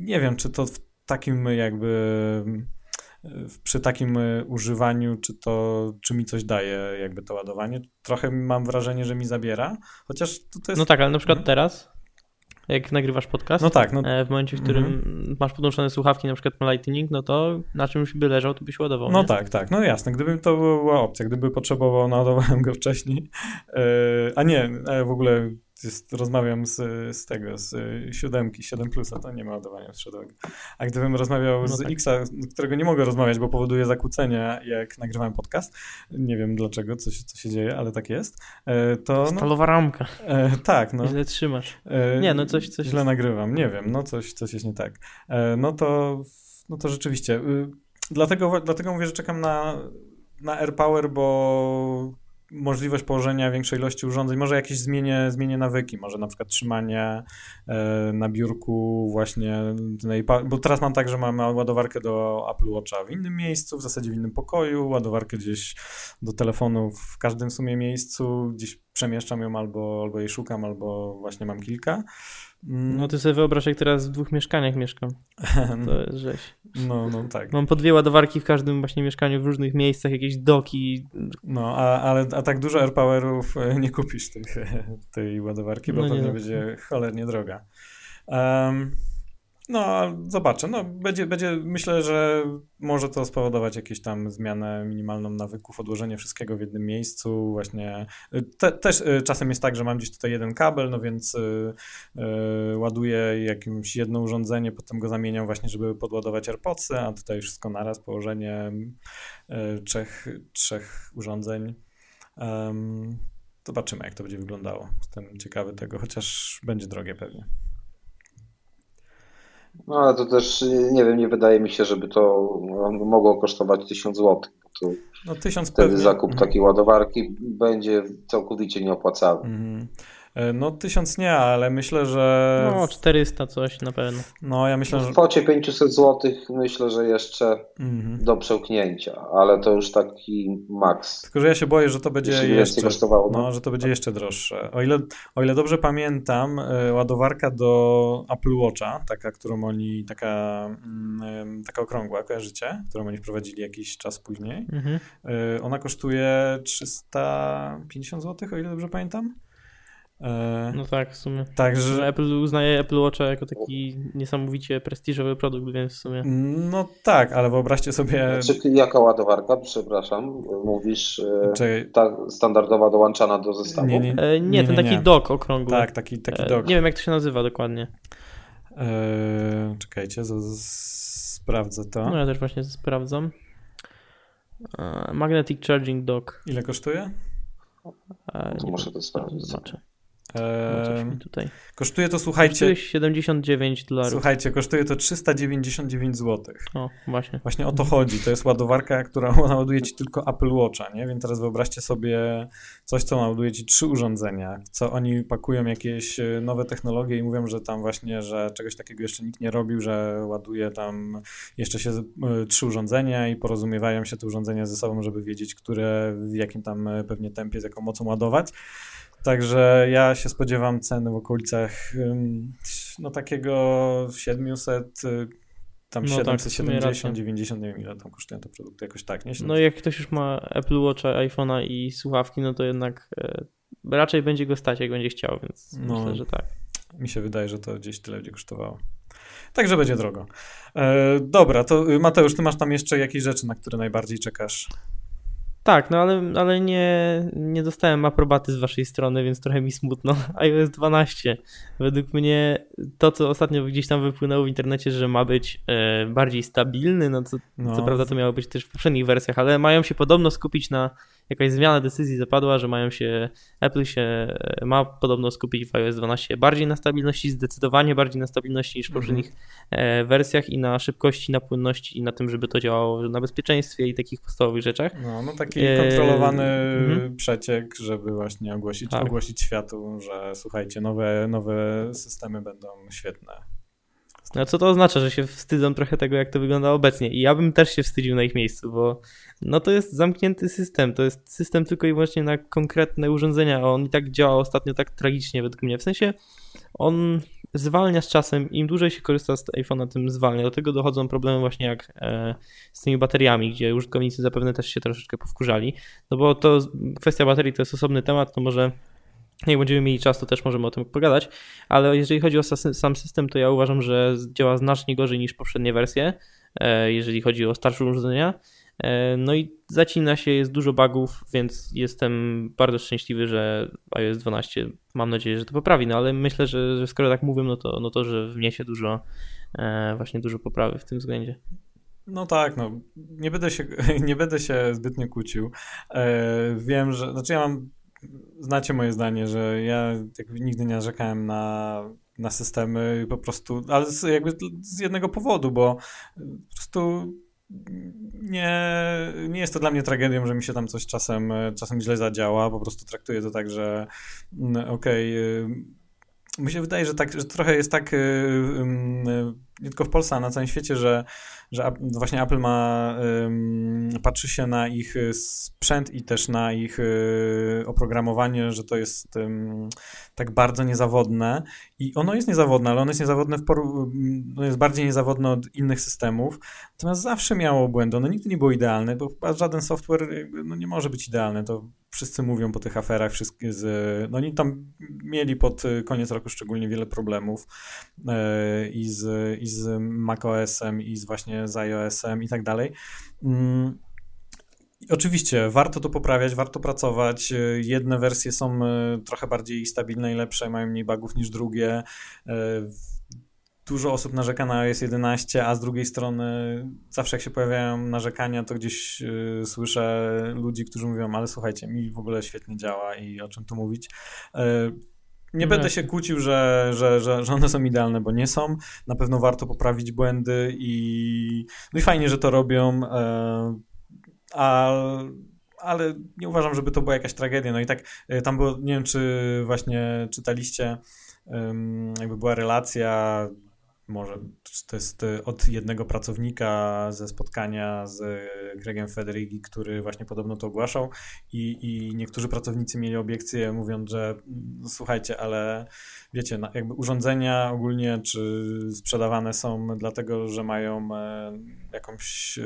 nie wiem, czy to takim jakby przy takim używaniu, czy to, czy mi coś daje jakby to ładowanie. Trochę mam wrażenie, że mi zabiera, chociaż to, to jest... No tak, ale na przykład hmm. teraz, jak nagrywasz podcast, no tak, no... E, w momencie, w którym mm-hmm. masz podłączone słuchawki, na przykład na Lightning, no to na czymś by leżał, to byś ładował. No nie? tak, tak, no jasne, gdyby to była opcja, gdyby potrzebował, naładowałem go wcześniej, yy, a nie, w ogóle jest, rozmawiam z, z tego, z siódemki, 7 plusa, to nie ma ładowania wschodowego. A gdybym rozmawiał no z tak. Xa, którego nie mogę rozmawiać, bo powoduje zakłócenia, jak nagrywałem podcast, nie wiem dlaczego, co się, co się dzieje, ale tak jest, e, to... No, Stalowa ramka. E, tak, no. Źle trzymasz. E, nie, no coś, coś Źle jest... nagrywam, nie wiem, no coś, coś jest nie tak. E, no to, no to rzeczywiście, y, dlatego, dlatego mówię, że czekam na, na AirPower, bo możliwość położenia większej ilości urządzeń, może jakieś zmienię, zmienię nawyki, może na przykład trzymanie e, na biurku właśnie, bo teraz mam tak, że mam ładowarkę do Apple Watcha w innym miejscu, w zasadzie w innym pokoju, ładowarkę gdzieś do telefonu w każdym sumie miejscu, gdzieś przemieszczam ją albo, albo jej szukam, albo właśnie mam kilka. Mm. No ty sobie wyobraź, jak teraz w dwóch mieszkaniach mieszkam. To jest rzeź. No, no tak. Mam po dwie ładowarki w każdym właśnie mieszkaniu w różnych miejscach, jakieś doki. No, a, ale, a tak dużo AirPowerów e, nie kupisz tych, tej ładowarki, bo no pewnie nie. będzie cholernie droga. Um, no, zobaczę. No, będzie, będzie, myślę, że może to spowodować jakieś tam zmianę minimalną nawyków, odłożenie wszystkiego w jednym miejscu. Właśnie te, też y, czasem jest tak, że mam gdzieś tutaj jeden kabel, no więc yy, ładuję jakimś jedno urządzenie, potem go zamieniam właśnie, żeby podładować AirPodsy, a tutaj wszystko naraz, położenie yy, trzech, trzech urządzeń. Um, zobaczymy, jak to będzie wyglądało. Jestem ciekawy tego, chociaż będzie drogie pewnie. No ale to też, nie wiem, nie wydaje mi się, żeby to mogło kosztować 1000 zł. To no, tysiąc wtedy pewnie. zakup takiej ładowarki będzie całkowicie nieopłacalny. Mhm. E, No tysiąc nie, ale myślę, że... No 400 coś na pewno. No ja myślę, że... W kwocie 500 zł myślę, że jeszcze Mhm. do przełknięcia, ale to już taki maks. Tylko, że ja się boję, że to będzie Jeśli jeszcze... kosztowało, no. No, że to będzie jeszcze droższe. O ile, o ile dobrze pamiętam, e, ładowarka do Apple Watcha, taka, którą oni, taka, mm, taka okrągła, kojarzycie? Którą oni wprowadzili jakiś czas później. Mhm. E, Ona kosztuje 350 zł, o ile dobrze pamiętam. E, No tak, w sumie. Także, Że Apple uznaje Apple Watcha jako taki niesamowicie prestiżowy produkt, więc w sumie. no tak, ale wyobraźcie sobie, Znaczy, jaka ładowarka, przepraszam, mówisz e, czy, ta standardowa dołączana do zestawu? nie, nie, E, nie, ten taki dock okrągły. Tak, taki, taki dok. Nie wiem jak to się nazywa dokładnie. E, czekajcie, z, z, sprawdzę to. No ja też właśnie sprawdzam. Magnetic Charging Dock. Ile kosztuje? E, To nie muszę to sprawdzić. Zobaczę. No, tutaj. kosztuje to, słuchajcie, Kosztuje 79 dolarów. słuchajcie, kosztuje to 399 zł. O, właśnie. Właśnie o to chodzi. To jest ładowarka, która ładuje ci tylko Apple Watcha, nie? Więc teraz wyobraźcie sobie coś, co ładuje ci trzy urządzenia, co oni pakują jakieś e, nowe technologie i mówią, że tam właśnie, że czegoś takiego jeszcze nikt nie robił, że ładuje tam jeszcze się e, trzy urządzenia i porozumiewają się te urządzenia ze sobą, żeby wiedzieć, które w jakim tam e, pewnie tempie, z jaką mocą ładować. Także ja się spodziewam ceny w okolicach no takiego 700, y, tam No tak, w sumie 770, racja. 90, nie wiem ile tam kosztują te produkty, jakoś tak, nie? No jak ktoś już ma Apple Watcha, iPhone'a i słuchawki, no to jednak e, raczej będzie go stać, jak będzie chciał, więc No. myślę, że tak. Mi się wydaje, że to gdzieś tyle będzie kosztowało. Także będzie drogo. E, dobra, to Mateusz, ty masz tam jeszcze jakieś rzeczy, na które najbardziej czekasz? Tak, no ale, ale nie, nie dostałem aprobaty z waszej strony, więc trochę mi smutno. iOS 12. Według mnie to, co ostatnio gdzieś tam wypłynęło w internecie, że ma być e, bardziej stabilny, no co, No, co prawda to miało być też w poprzednich wersjach, ale mają się podobno skupić na jakaś zmiana decyzji zapadła, że mają się, Apple się e, ma podobno skupić w iOS 12 bardziej na stabilności, zdecydowanie bardziej na stabilności niż w Mhm. poprzednich e, wersjach i na szybkości, na płynności i na tym, żeby to działało na bezpieczeństwie i takich podstawowych rzeczach. No, no taki E, kontrolowany mhm. przeciek, żeby właśnie ogłosić, Tak. ogłosić światu, że słuchajcie, nowe, nowe systemy będą świetne. No co to oznacza, że się wstydzą trochę tego, jak to wygląda obecnie. I ja bym też się wstydził na ich miejscu, bo no to jest zamknięty system. To jest system tylko i wyłącznie na konkretne urządzenia, a on i tak działa ostatnio tak tragicznie według mnie. W sensie on zwalnia z czasem, im dłużej się korzysta z iPhone'a, tym zwalnia. Do tego dochodzą problemy właśnie jak e, z tymi bateriami, gdzie użytkownicy zapewne też się troszeczkę powkurzali. No bo to kwestia baterii to jest osobny temat, to może jak będziemy mieli czas, to też możemy o tym pogadać, ale jeżeli chodzi o sam system, to ja uważam, że działa znacznie gorzej niż poprzednie wersje, e, jeżeli chodzi o starsze urządzenia. E, No i zacina się, jest dużo bugów, więc jestem bardzo szczęśliwy, że iOS 12 mam nadzieję, że to poprawi, no ale myślę, że, że skoro tak mówię, no to, no to że wniesie dużo, e, właśnie dużo poprawy w tym względzie. No tak, no nie będę się, nie będę się zbytnio kłócił. Wiem, że, znaczy ja mam, znacie moje zdanie, że ja jakby nigdy nie narzekałem na, na systemy po prostu, ale z, jakby z jednego powodu, bo po prostu nie, nie jest to dla mnie tragedią, że mi się tam coś czasem, czasem źle zadziała, po prostu traktuję to tak, że mm, okej, y, mi się wydaje, że, tak, że trochę jest tak, y, y, nie tylko w Polsce, a na całym świecie, że, że właśnie Apple ma, patrzy się na ich y, sprzęt i też na ich y, oprogramowanie, że to jest tak bardzo niezawodne. I ono jest niezawodne, ale ono jest niezawodne w ono jest bardziej niezawodne od innych systemów, natomiast zawsze miało błędy, ono nigdy nie było idealne, bo żaden software no, nie może być idealny, to wszyscy mówią po tych aferach, wszystkie z, no oni tam mieli pod koniec roku szczególnie wiele problemów y, i z, i z macOS-em, i z właśnie z iOS-em i tak dalej. Mm, Oczywiście, warto to poprawiać, warto pracować. Y, Jedne wersje są y, trochę bardziej stabilne i lepsze, mają mniej bugów niż drugie. Y, Dużo osób narzeka na iOS 11, a z drugiej strony zawsze jak się pojawiają narzekania, to gdzieś y, słyszę ludzi, którzy mówią, ale słuchajcie, mi w ogóle świetnie działa i o czym tu mówić. Y, Nie będę się kłócił, że, że, że, że one są idealne, bo nie są. Na pewno warto poprawić błędy i, no i fajnie, że to robią. E, a, ale nie uważam, żeby to była jakaś tragedia. No i tak tam było, nie wiem, czy właśnie czytaliście, jakby była relacja może to jest y, od jednego pracownika ze spotkania z Gregem Federighi, który właśnie podobno to ogłaszał i, i niektórzy pracownicy mieli obiekcje mówiąc, że no, słuchajcie, ale wiecie, jakby urządzenia ogólnie czy sprzedawane są dlatego, że mają e, jakąś,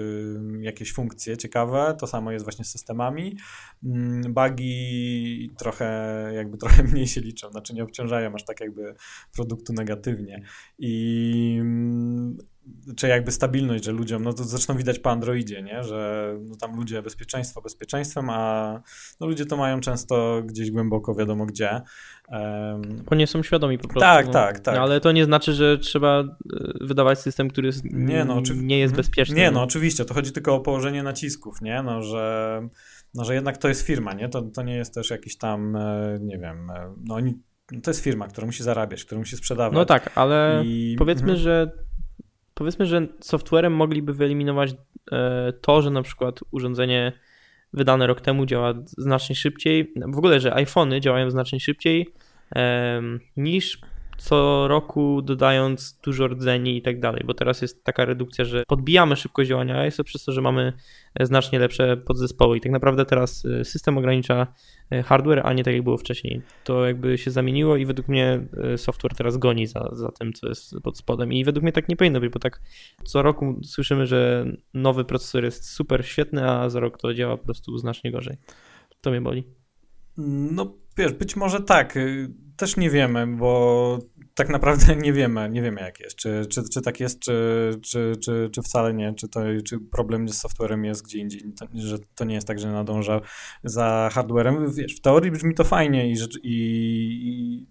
jakieś funkcje ciekawe, to samo jest właśnie z systemami. Mm, bugi trochę jakby trochę mniej się liczą, znaczy nie obciążają aż tak jakby produktu negatywnie i mm, czy jakby stabilność, że ludziom, no to zresztą widać po Androidzie, nie? że no tam ludzie bezpieczeństwo bezpieczeństwem, a no ludzie to mają często gdzieś głęboko wiadomo gdzie. Um, Bo nie są świadomi po prostu. Tak, no. tak, tak. No, ale to nie znaczy, że trzeba e, wydawać system, który jest, nie, no, oczywi- nie jest mhm. bezpieczny. Nie, no oczywiście, to chodzi tylko o położenie nacisków, nie? No, że, no, że jednak to jest firma, nie? To, to nie jest też jakiś tam, e, nie wiem, e, no oni to jest firma, która musi zarabiać, która musi sprzedawać. No tak, ale I... powiedzmy, mhm. że powiedzmy, że softwarem mogliby wyeliminować e, to, że na przykład urządzenie wydane rok temu działa znacznie szybciej, w ogóle, że iPhony działają znacznie szybciej niż co roku dodając dużo rdzeni i tak dalej, bo teraz jest taka redukcja, że podbijamy szybkość działania iOS przez to, że mamy znacznie lepsze podzespoły i tak naprawdę teraz y, system ogranicza y, hardware, a nie tak jak było wcześniej. To jakby się zamieniło i według mnie software teraz goni za, za tym, co jest pod spodem i według mnie tak nie powinno być, bo tak co roku słyszymy, że nowy procesor jest super świetny, a za rok to działa po prostu znacznie gorzej. To mnie boli. No wiesz, być może tak też nie wiemy, bo tak naprawdę nie wiemy, nie wiemy jak jest. Czy, czy, czy tak jest, czy, czy, czy, czy wcale nie, czy, to, czy problem z softwarem jest gdzie indziej, to, że to nie jest tak, że nadąża za hardwarem. Wiesz, w teorii brzmi to fajnie i, i, i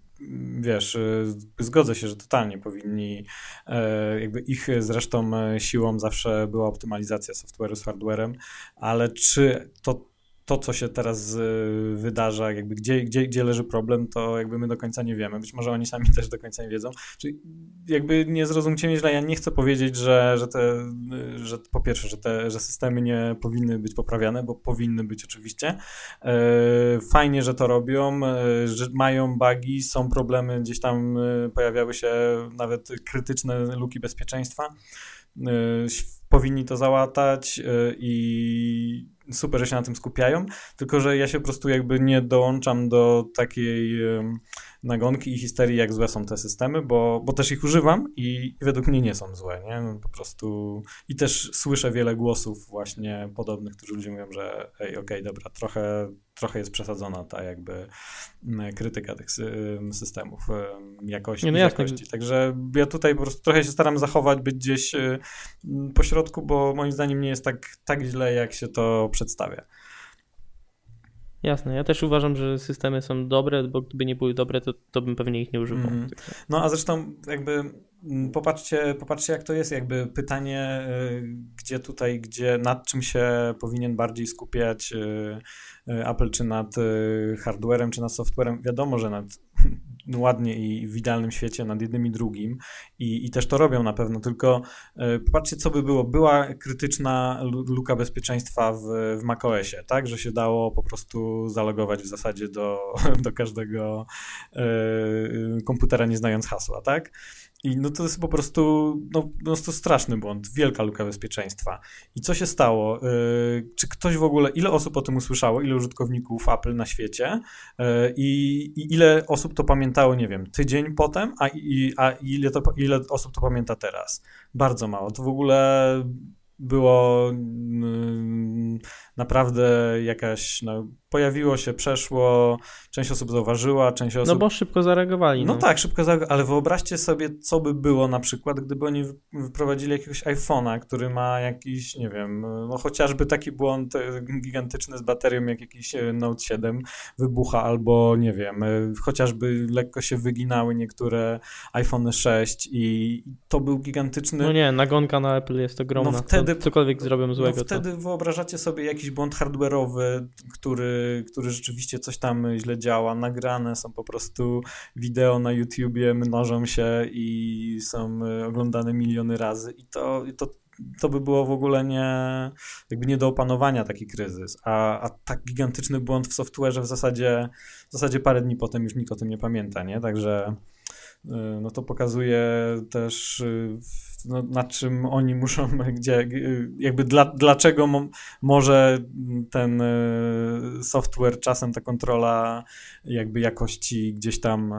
wiesz, zgodzę się, że totalnie powinni, e, jakby ich zresztą siłą zawsze była optymalizacja software'u z hardwarem, ale czy to to, co się teraz y, wydarza, jakby gdzie, gdzie, gdzie leży problem, to jakby my do końca nie wiemy. Być może oni sami też do końca nie wiedzą. Czyli jakby nie zrozumcie mnie źle, ja nie chcę powiedzieć, że, że, te, że po pierwsze, że te że systemy nie powinny być poprawiane, bo powinny być oczywiście. E, fajnie, że to robią, że mają bugi, są problemy, gdzieś tam pojawiały się nawet krytyczne luki bezpieczeństwa. Powinni to załatać i super, że się na tym skupiają, tylko że ja się po prostu jakby nie dołączam do takiej nagonki i histerii, jak złe są te systemy, bo, bo też ich używam i, według mnie nie są złe, nie? No, po prostu i też słyszę wiele głosów właśnie podobnych, którzy ludzie mówią, że ej, okej, okay, dobra, trochę, trochę jest przesadzona ta jakby krytyka tych systemów jakości, no jakości. Także ja tutaj po prostu trochę się staram zachować, być gdzieś po środku, bo moim zdaniem nie jest tak, tak źle, jak się to przedstawia. Jasne, ja też uważam, że systemy są dobre, bo gdyby nie były dobre, to, to bym pewnie ich nie używał. Mm. No a zresztą jakby popatrzcie, popatrzcie jak to jest, jakby pytanie, y, gdzie tutaj, gdzie nad czym się powinien bardziej skupiać y, y, Apple, czy nad hardwarem, czy nad softwarem. Wiadomo, że nad ładnie i w idealnym świecie nad jednym i drugim. I, i też to robią na pewno, tylko popatrzcie co by było, była krytyczna luka bezpieczeństwa w, w macOSie, tak, że się dało po prostu zalogować w zasadzie do, do każdego komputera nie znając hasła, tak, i no to jest po prostu, no, po prostu straszny błąd, wielka luka bezpieczeństwa. I co się stało? Yy, czy ktoś w ogóle, ile osób o tym usłyszało, ile użytkowników Apple na świecie yy, i ile osób to pamiętało, nie wiem, tydzień potem, a, i, a ile, to, ile osób to pamięta teraz? Bardzo mało. To w ogóle było yy, naprawdę jakaś, no, pojawiło się, przeszło, część osób zauważyła, część no osób... No bo szybko zareagowali. No, no tak, szybko zareagowali, ale wyobraźcie sobie, co by było na przykład, gdyby oni wyprowadzili jakiegoś iPhone'a, który ma jakiś, nie wiem, no chociażby taki błąd e, gigantyczny z baterią, jak jakiś e, Note 7 wybucha, albo nie wiem, e, chociażby lekko się wyginały niektóre iPhone 6 i to był gigantyczny... No nie, nagonka na Apple jest ogromna, no wtedy, cokolwiek zrobią złego. No wtedy to... wyobrażacie sobie jakiś błąd hardware'owy, który który, rzeczywiście coś tam źle działa, nagrane są po prostu wideo na YouTubie, mnożą się i są oglądane miliony razy i to, to to by było w ogóle nie, jakby nie do opanowania taki kryzys, a, a tak gigantyczny błąd w software'ze w zasadzie, w zasadzie parę dni potem już nikt o tym nie pamięta, nie? Także y, no to pokazuje też y, no, na czym oni muszą, gdzie, jakby dla, dlaczego mo, może ten y, software, czasem ta kontrola jakby jakości gdzieś tam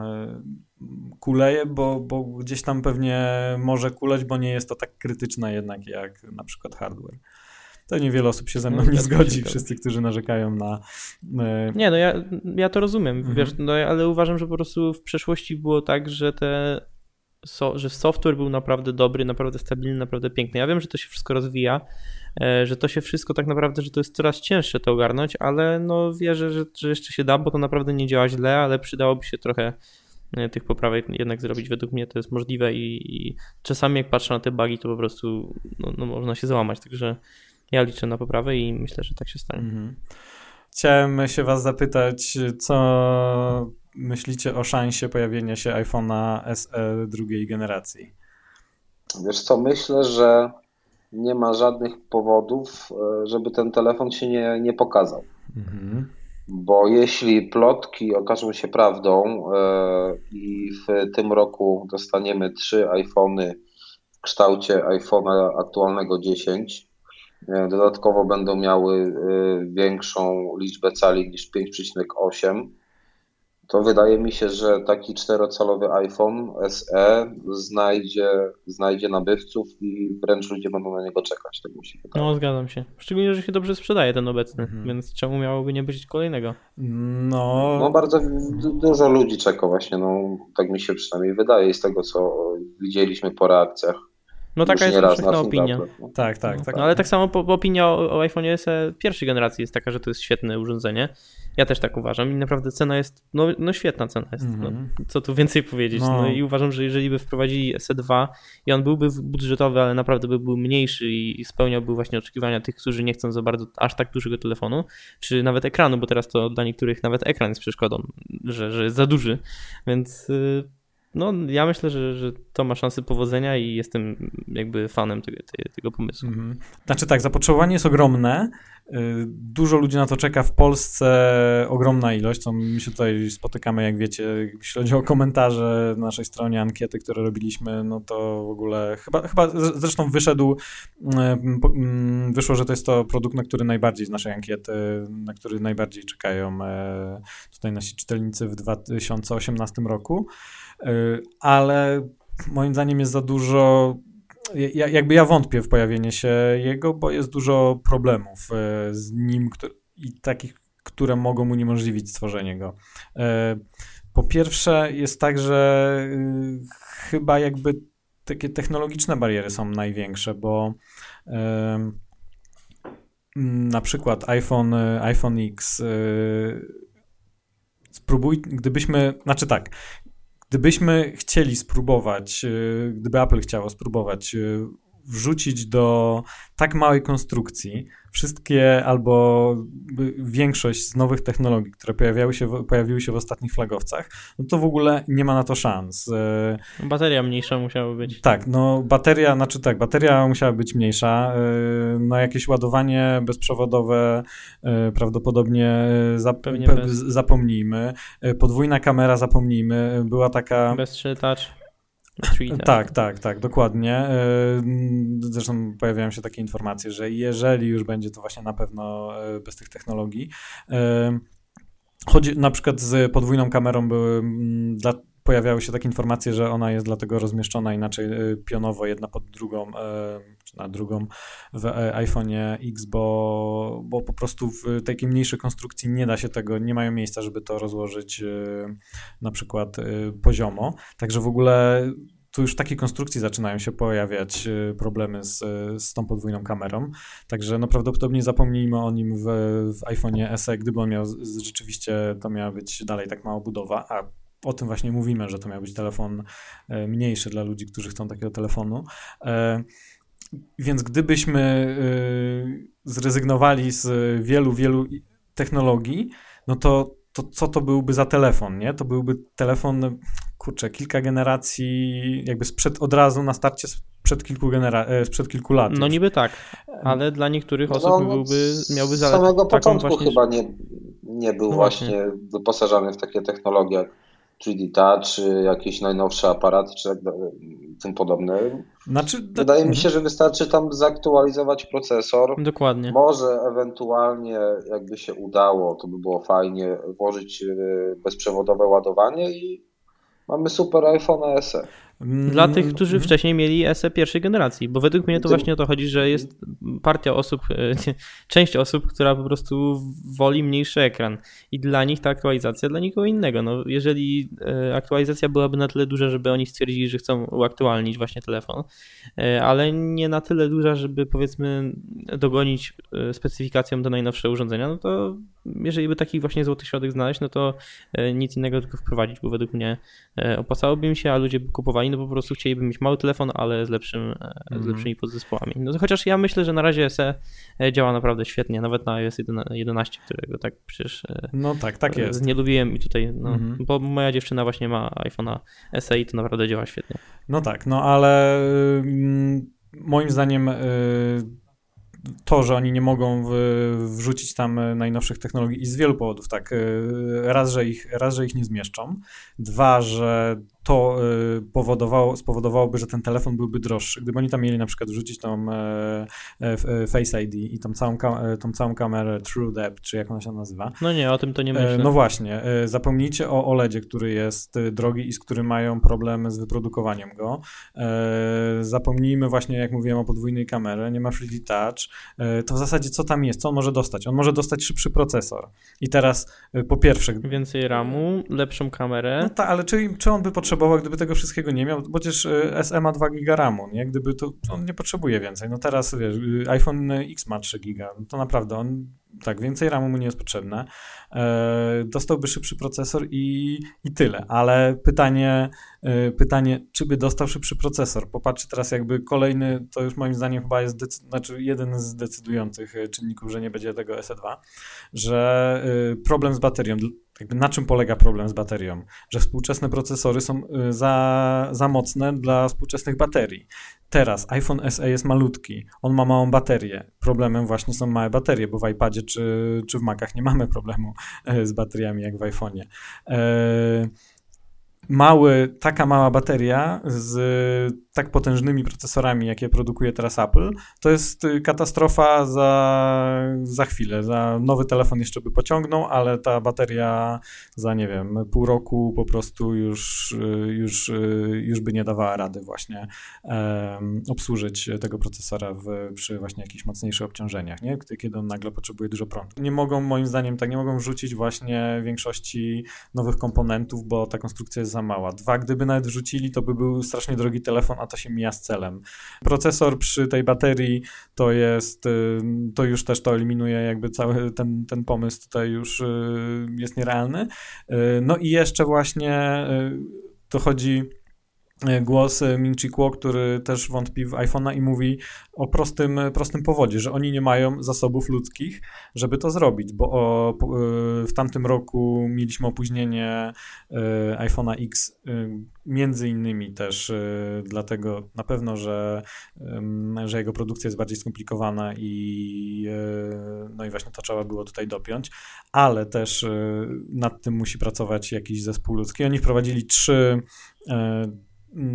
kuleje, bo, bo gdzieś tam pewnie może kuleć, bo nie jest to tak krytyczne jednak jak na przykład hardware. To niewiele osób się ze mną no, nie zgodzi, wszyscy, którzy narzekają na... E... Nie, no ja, ja to rozumiem, mhm. wiesz, no, ale uważam, że po prostu w przeszłości było tak, że te so, że software był naprawdę dobry, naprawdę stabilny, naprawdę piękny. Ja wiem, że to się wszystko rozwija, e, że to się wszystko tak naprawdę, że to jest coraz cięższe to ogarnąć, ale no wierzę, że, że jeszcze się da, bo to naprawdę nie działa źle, ale przydałoby się trochę E, tych poprawek jednak zrobić. Według mnie to jest możliwe i, i czasami jak patrzę na te bugi, to po prostu no, no, można się załamać, także ja liczę na poprawę i myślę, że tak się stanie. Mhm. Chciałem się was zapytać, co myślicie o szansie pojawienia się iPhone'a SE drugiej generacji? Wiesz co, myślę, że nie ma żadnych powodów, e, żeby ten telefon się nie, nie pokazał. Mhm bo jeśli plotki okażą się prawdą e, i w tym roku dostaniemy trzy iPhony w kształcie iPhone'a aktualnego 10, e, dodatkowo będą miały e, większą liczbę cali niż 5,8, to wydaje mi się, że taki czterocalowy iPhone SE znajdzie, znajdzie nabywców i wręcz ludzie będą na niego czekać. Tak musi no, zgadzam się. Szczególnie, że się dobrze sprzedaje ten obecny, mhm. więc czemu miałoby nie być kolejnego? No, no bardzo dużo ludzi czeka właśnie, no tak mi się przynajmniej wydaje z tego, co widzieliśmy po reakcjach. No taka jest powszechna opinia. no. Tak, tak, no, tak. No, ale tak samo po, opinia o, o iPhone SE pierwszej generacji jest taka, że to jest świetne urządzenie. Ja też tak uważam i naprawdę cena jest, no, no świetna cena jest. Mm -hmm. co tu więcej powiedzieć. No. no. i uważam, że jeżeli by wprowadzili SE2 i on byłby budżetowy, ale naprawdę by był mniejszy i spełniałby właśnie oczekiwania tych, którzy nie chcą za bardzo aż tak dużego telefonu, czy nawet ekranu, bo teraz to dla niektórych nawet ekran jest przeszkodą, że, że jest za duży, więc... Yy, no, ja myślę, że, że to ma szansę powodzenia i jestem jakby fanem tego, tego, pomysłu. Mhm. Znaczy tak, zapotrzebowanie jest ogromne. Y, dużo ludzi na to czeka w Polsce, ogromna ilość, co my się tutaj spotykamy, jak wiecie, jeśli chodzi o komentarze na naszej stronie, ankiety, które robiliśmy, no to w ogóle chyba, chyba zresztą wyszedł, y, mm, wyszło, że to jest to produkt, na który najbardziej z naszej ankiety, na który najbardziej czekają e, tutaj nasi czytelnicy w 2018 roku. Y, ale moim zdaniem jest za dużo. Ja, jakby ja wątpię w pojawienie się jego, bo jest dużo problemów y, z nim który, i takich, które mogą uniemożliwić stworzenie go. Y, po pierwsze, jest tak, że chyba jakby takie technologiczne bariery są największe, bo na przykład iPhone, iPhone X spróbuj, gdybyśmy, znaczy tak, Gdybyśmy chcieli spróbować, y, gdyby Apple chciało spróbować y, wrzucić do tak małej konstrukcji wszystkie albo większość z nowych technologii, które pojawiały się, pojawiły się w ostatnich flagowcach, no to w ogóle nie ma na to szans. E, bateria mniejsza musiała być. Tak, no bateria, znaczy tak, bateria musiała być mniejsza, e, no jakieś ładowanie bezprzewodowe e, prawdopodobnie zap bez. zapomnijmy, podwójna kamera zapomnijmy, była taka... Bez 3 touch. Tak, tak, tak, dokładnie. E, zresztą pojawiają się takie informacje, że jeżeli już będzie to właśnie na pewno e, bez tych technologii. E, chodzi na przykład z podwójną kamerą były dla, pojawiały się takie informacje, że ona jest dlatego rozmieszczona inaczej pionowo, jedna pod drugą, czy na drugą w iPhone'ie X, bo, bo po prostu w takiej mniejszej konstrukcji nie da się tego, nie mają miejsca, żeby to rozłożyć na przykład poziomo. Także w ogóle tu już w takiej konstrukcji zaczynają się pojawiać problemy z, z tą podwójną kamerą. Także no prawdopodobnie zapomnijmy o nim w, w iPhone'ie SE, gdyby on miał rzeczywiście, to miała być dalej tak mała budowa, a o tym właśnie mówimy, że to miał być telefon e, mniejszy dla ludzi, którzy chcą takiego telefonu. Więc gdybyśmy e, zrezygnowali z wielu, wielu technologii, no to, to co to byłby za telefon, nie? To byłby telefon, kurczę, kilka generacji, jakby sprzed, od razu na starcie sprzed kilku, genera- e, sprzed kilku lat. No niby tak, ale dla niektórych osób No, byłby, miałby Z zaletę samego taką początku właśnie, chyba nie, nie był No właśnie. właśnie. wyposażany w takie technologie jak 3D Touch, czy jakieś najnowsze aparaty, czy tak dalej, tym podobne. Znaczy, Wydaje mi się, że wystarczy tam zaktualizować procesor. Dokładnie. Może ewentualnie, jakby się udało, to by było fajnie, włożyć e, bezprzewodowe ładowanie i mamy super iPhone SE. Mm, Dla tych, którzy mhm. wcześniej mieli SE pierwszej generacji, bo według mnie to właśnie o to chodzi, że jest partia osób, e, część osób, która po prostu woli mniejszy ekran i dla nich ta aktualizacja dla nikogo innego. No, jeżeli e, aktualizacja byłaby na tyle duża, żeby oni stwierdzili, że chcą uaktualnić właśnie telefon, e, ale nie na tyle duża, żeby powiedzmy dogonić specyfikacją te najnowsze urządzenia, no to jeżeli by taki właśnie złoty środek znaleźć, no to nic innego tylko wprowadzić, bo według mnie opłacałoby mi się, a ludzie by kupowali, no po prostu chcieliby mieć mały telefon, ale z, lepszym, e, z Mhm. lepszymi podzespołami. No chociaż ja myślę, że na razie SE e, działa naprawdę świetnie, nawet na iOS 11, którego tak przecież e, No tak, tak jest. nie lubiłem i tutaj, no, Mhm. bo moja dziewczyna właśnie ma iPhone'a SE i to naprawdę działa świetnie. No tak, no ale mm, moim zdaniem to, że oni nie mogą wrzucić tam najnowszych technologii i z wielu powodów, tak, raz, że ich, raz, że ich nie zmieszczą, dwa, że to y, powodowało, spowodowałoby, że ten telefon byłby droższy. Gdyby oni tam mieli na przykład wrzucić tą e, e, e, Face ID i tą całą, tą całą kamerę True Depth, czy jak ona się nazywa, No nie, o tym to nie myślę. No właśnie, zapomnijcie o OLEDzie, który jest drogi i z którym mają problemy z wyprodukowaniem go. Zapomnijmy właśnie, jak mówiłem o podwójnej kamerze, nie ma 3D Touch. To w zasadzie co tam jest? Co on może dostać? On może dostać szybszy procesor. I teraz po pierwsze, Więcej RAMu, lepszą kamerę. no tak, ale czy, czy on by potrzebował, gdyby tego wszystkiego nie miał? Bo Przecież e, SE ma 2 giga RAMu, nie? Gdyby to, to on nie potrzebuje więcej. No teraz, wiesz, y, iPhone X ma 3 giga, no to naprawdę on, tak, więcej RAMu mu nie jest potrzebne. E, dostałby szybszy procesor i, i tyle, ale pytanie, e, pytanie, czy by dostał szybszy procesor? Popatrzcie teraz jakby kolejny, to już moim zdaniem chyba jest, decy- znaczy jeden z decydujących e, czynników, że nie będzie tego SE2, że e, problem z baterią, jakby na czym polega problem z baterią? Że współczesne procesory są y, za, za mocne dla współczesnych baterii. Teraz iPhone SE jest malutki, on ma małą baterię. Problemem właśnie są małe baterie, bo w iPadzie czy, czy w Macach nie mamy problemu e, z bateriami jak w iPhone'ie. Mały, taka mała bateria z tak potężnymi procesorami, jakie produkuje teraz Apple, to jest y, katastrofa za, za chwilę. Za nowy telefon jeszcze by pociągnął, ale ta bateria za, nie wiem, pół roku po prostu już, y, już, y, już by nie dawała rady właśnie em, obsłużyć tego procesora w, przy właśnie jakichś mocniejszych obciążeniach, nie? Kiedy- on nagle potrzebuje dużo prądu. Nie mogą, moim zdaniem, tak nie mogą wrzucić właśnie większości nowych komponentów, bo ta konstrukcja jest za mała. Dwa, gdyby nawet wrzucili, to by był strasznie drogi telefon, a to się mija z celem. Procesor przy tej baterii to jest, y, to już też to eliminuje jakby cały ten, ten pomysł tutaj już y, jest nierealny. Y, No i jeszcze właśnie dochodzi y, głos y, Min Chi Kuo, który też wątpi w iPhone'a i mówi o prostym, prostym powodzie, że oni nie mają zasobów ludzkich, żeby to zrobić, bo o, w tamtym roku mieliśmy opóźnienie iPhone'a X między innymi też dlatego na pewno, że, że jego produkcja jest bardziej skomplikowana i no i właśnie to trzeba było tutaj dopiąć, ale też nad tym musi pracować jakiś zespół ludzki. Oni wprowadzili trzy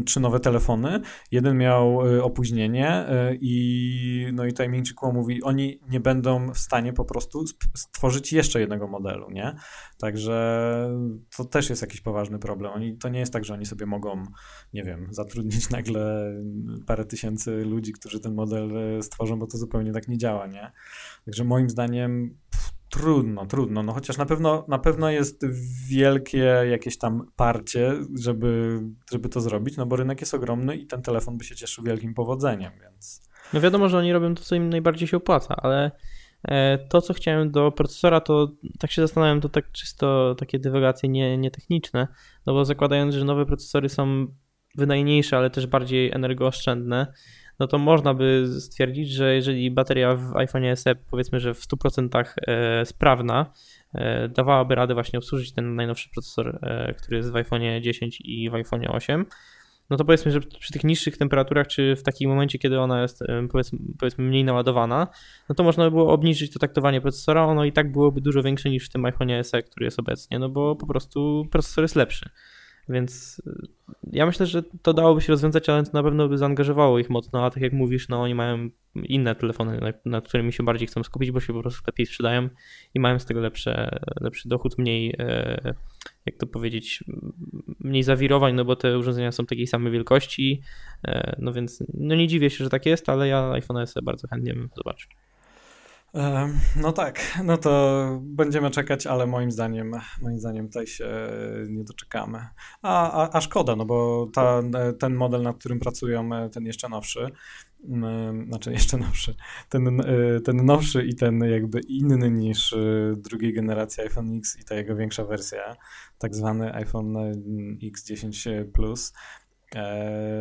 trzy nowe telefony. Jeden miał y, opóźnienie y, i no i Kuo mówi, oni nie będą w stanie po prostu stworzyć jeszcze jednego modelu, nie? Także to też jest jakiś poważny problem. Oni, to nie jest tak, że oni sobie mogą, nie wiem, zatrudnić nagle parę tysięcy ludzi, którzy ten model y, stworzą, bo to zupełnie tak nie działa, nie? Także moim zdaniem trudno, trudno. No chociaż na pewno, na pewno jest wielkie jakieś tam parcie, żeby, żeby to zrobić, no bo rynek jest ogromny i ten telefon by się cieszył wielkim powodzeniem, więc... No wiadomo, że oni robią to, co im najbardziej się opłaca, ale e, to, co chciałem do procesora, to tak się zastanawiam, to tak czysto takie dywagacje nie, nie techniczne, no bo zakładając, że nowe procesory są wydajniejsze, ale też bardziej energooszczędne, no to można by stwierdzić, że jeżeli bateria w iPhone SE powiedzmy, że w 100% e, sprawna, e, dawałaby radę właśnie obsłużyć ten najnowszy procesor, który jest w iPhone 10 i w iPhone 8, no to powiedzmy, że przy tych niższych temperaturach, czy w takim momencie, kiedy ona jest powiedzmy, powiedzmy mniej naładowana, no to można by było obniżyć to taktowanie procesora, ono i tak byłoby dużo większe niż w tym iPhone SE, który jest obecnie, no bo po prostu procesor jest lepszy. Więc y, ja myślę, że to dałoby się rozwiązać, ale to na pewno by zaangażowało ich mocno, a tak jak mówisz, no oni mają inne telefony, nad, którymi się bardziej chcą skupić, bo się po prostu lepiej sprzedają i mają z tego lepsze, lepszy dochód, mniej, e, jak to powiedzieć, mniej zawirowań, no bo te urządzenia są takiej samej wielkości, e, no więc no nie dziwię się, że tak jest, ale ja iPhone SE bardzo chętnie bym zobaczył. No tak, no to będziemy czekać, ale moim zdaniem, moim zdaniem tutaj się nie doczekamy. A, a, a szkoda, no bo ta, ten model, nad którym pracują, ten jeszcze nowszy, znaczy jeszcze nowszy, ten, ten nowszy i ten jakby inny niż drugiej generacji iPhone X i ta jego większa wersja, tak zwany iPhone X10 Plus, E,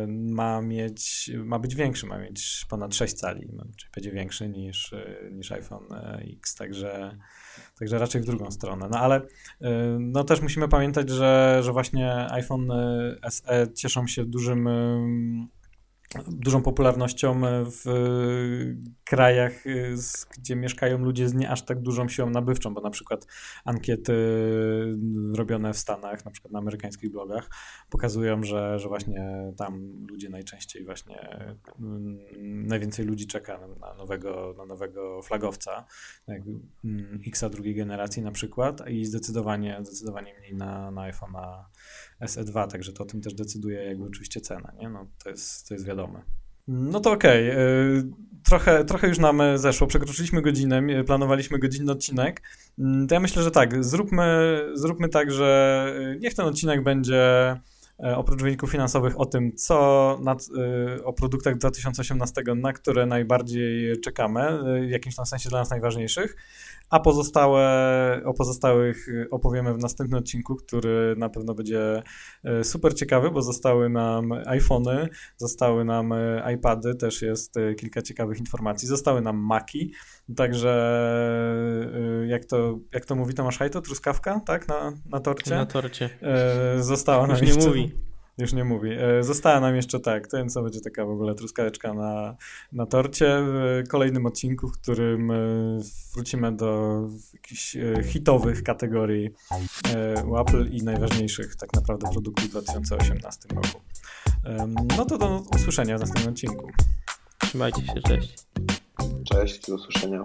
ma mieć, ma być większy, ma mieć ponad 6 cali, czyli będzie większy niż, e, niż iPhone e, X, także, także raczej w drugą stronę. No ale no też musimy pamiętać, że, że właśnie iPhone SE cieszą się dużym dużą popularnością w krajach, y, gdzie mieszkają ludzie z nie aż tak dużą siłą nabywczą, bo na przykład ankiety robione w Stanach, na przykład na amerykańskich blogach, pokazują, że, że właśnie tam ludzie najczęściej właśnie mm, najwięcej ludzi czeka na nowego, na nowego flagowca, jak mm, X drugiej generacji na przykład i zdecydowanie, zdecydowanie mniej na, na iPhone'a SE2, także to o tym też decyduje jakby oczywiście cena, nie? No, to, jest, to jest wiadome. No to okej. Okay. Trochę, trochę już nam zeszło. Przekroczyliśmy godzinę, planowaliśmy godzinny odcinek. Mm, to ja myślę, że tak, zróbmy, zróbmy tak, że y, niech ten odcinek będzie e, oprócz wyników finansowych o tym, co nad, y, o produktach 2018, na które najbardziej czekamy, y, w jakimś tam sensie dla nas najważniejszych a pozostałe, o pozostałych opowiemy w następnym odcinku, który na pewno będzie e, super ciekawy, bo zostały nam iPhony, zostały nam e, iPady, też jest e, kilka ciekawych informacji, zostały nam Maki, także jak to, jak to mówi Tomasz Hajto, truskawka, tak, na, na torcie? Na torcie. Została nam Już nie mówi. Już nie mówi. E, została nam jeszcze tak, ten co będzie taka w ogóle truskaweczka na, na torcie. W kolejnym odcinku, w którym wrócimy do jakichś hitowych kategorii Apple i najważniejszych tak naprawdę produktów w 2018 roku. No to do usłyszenia w następnym odcinku. Trzymajcie się, cześć. Cześć, do usłyszenia.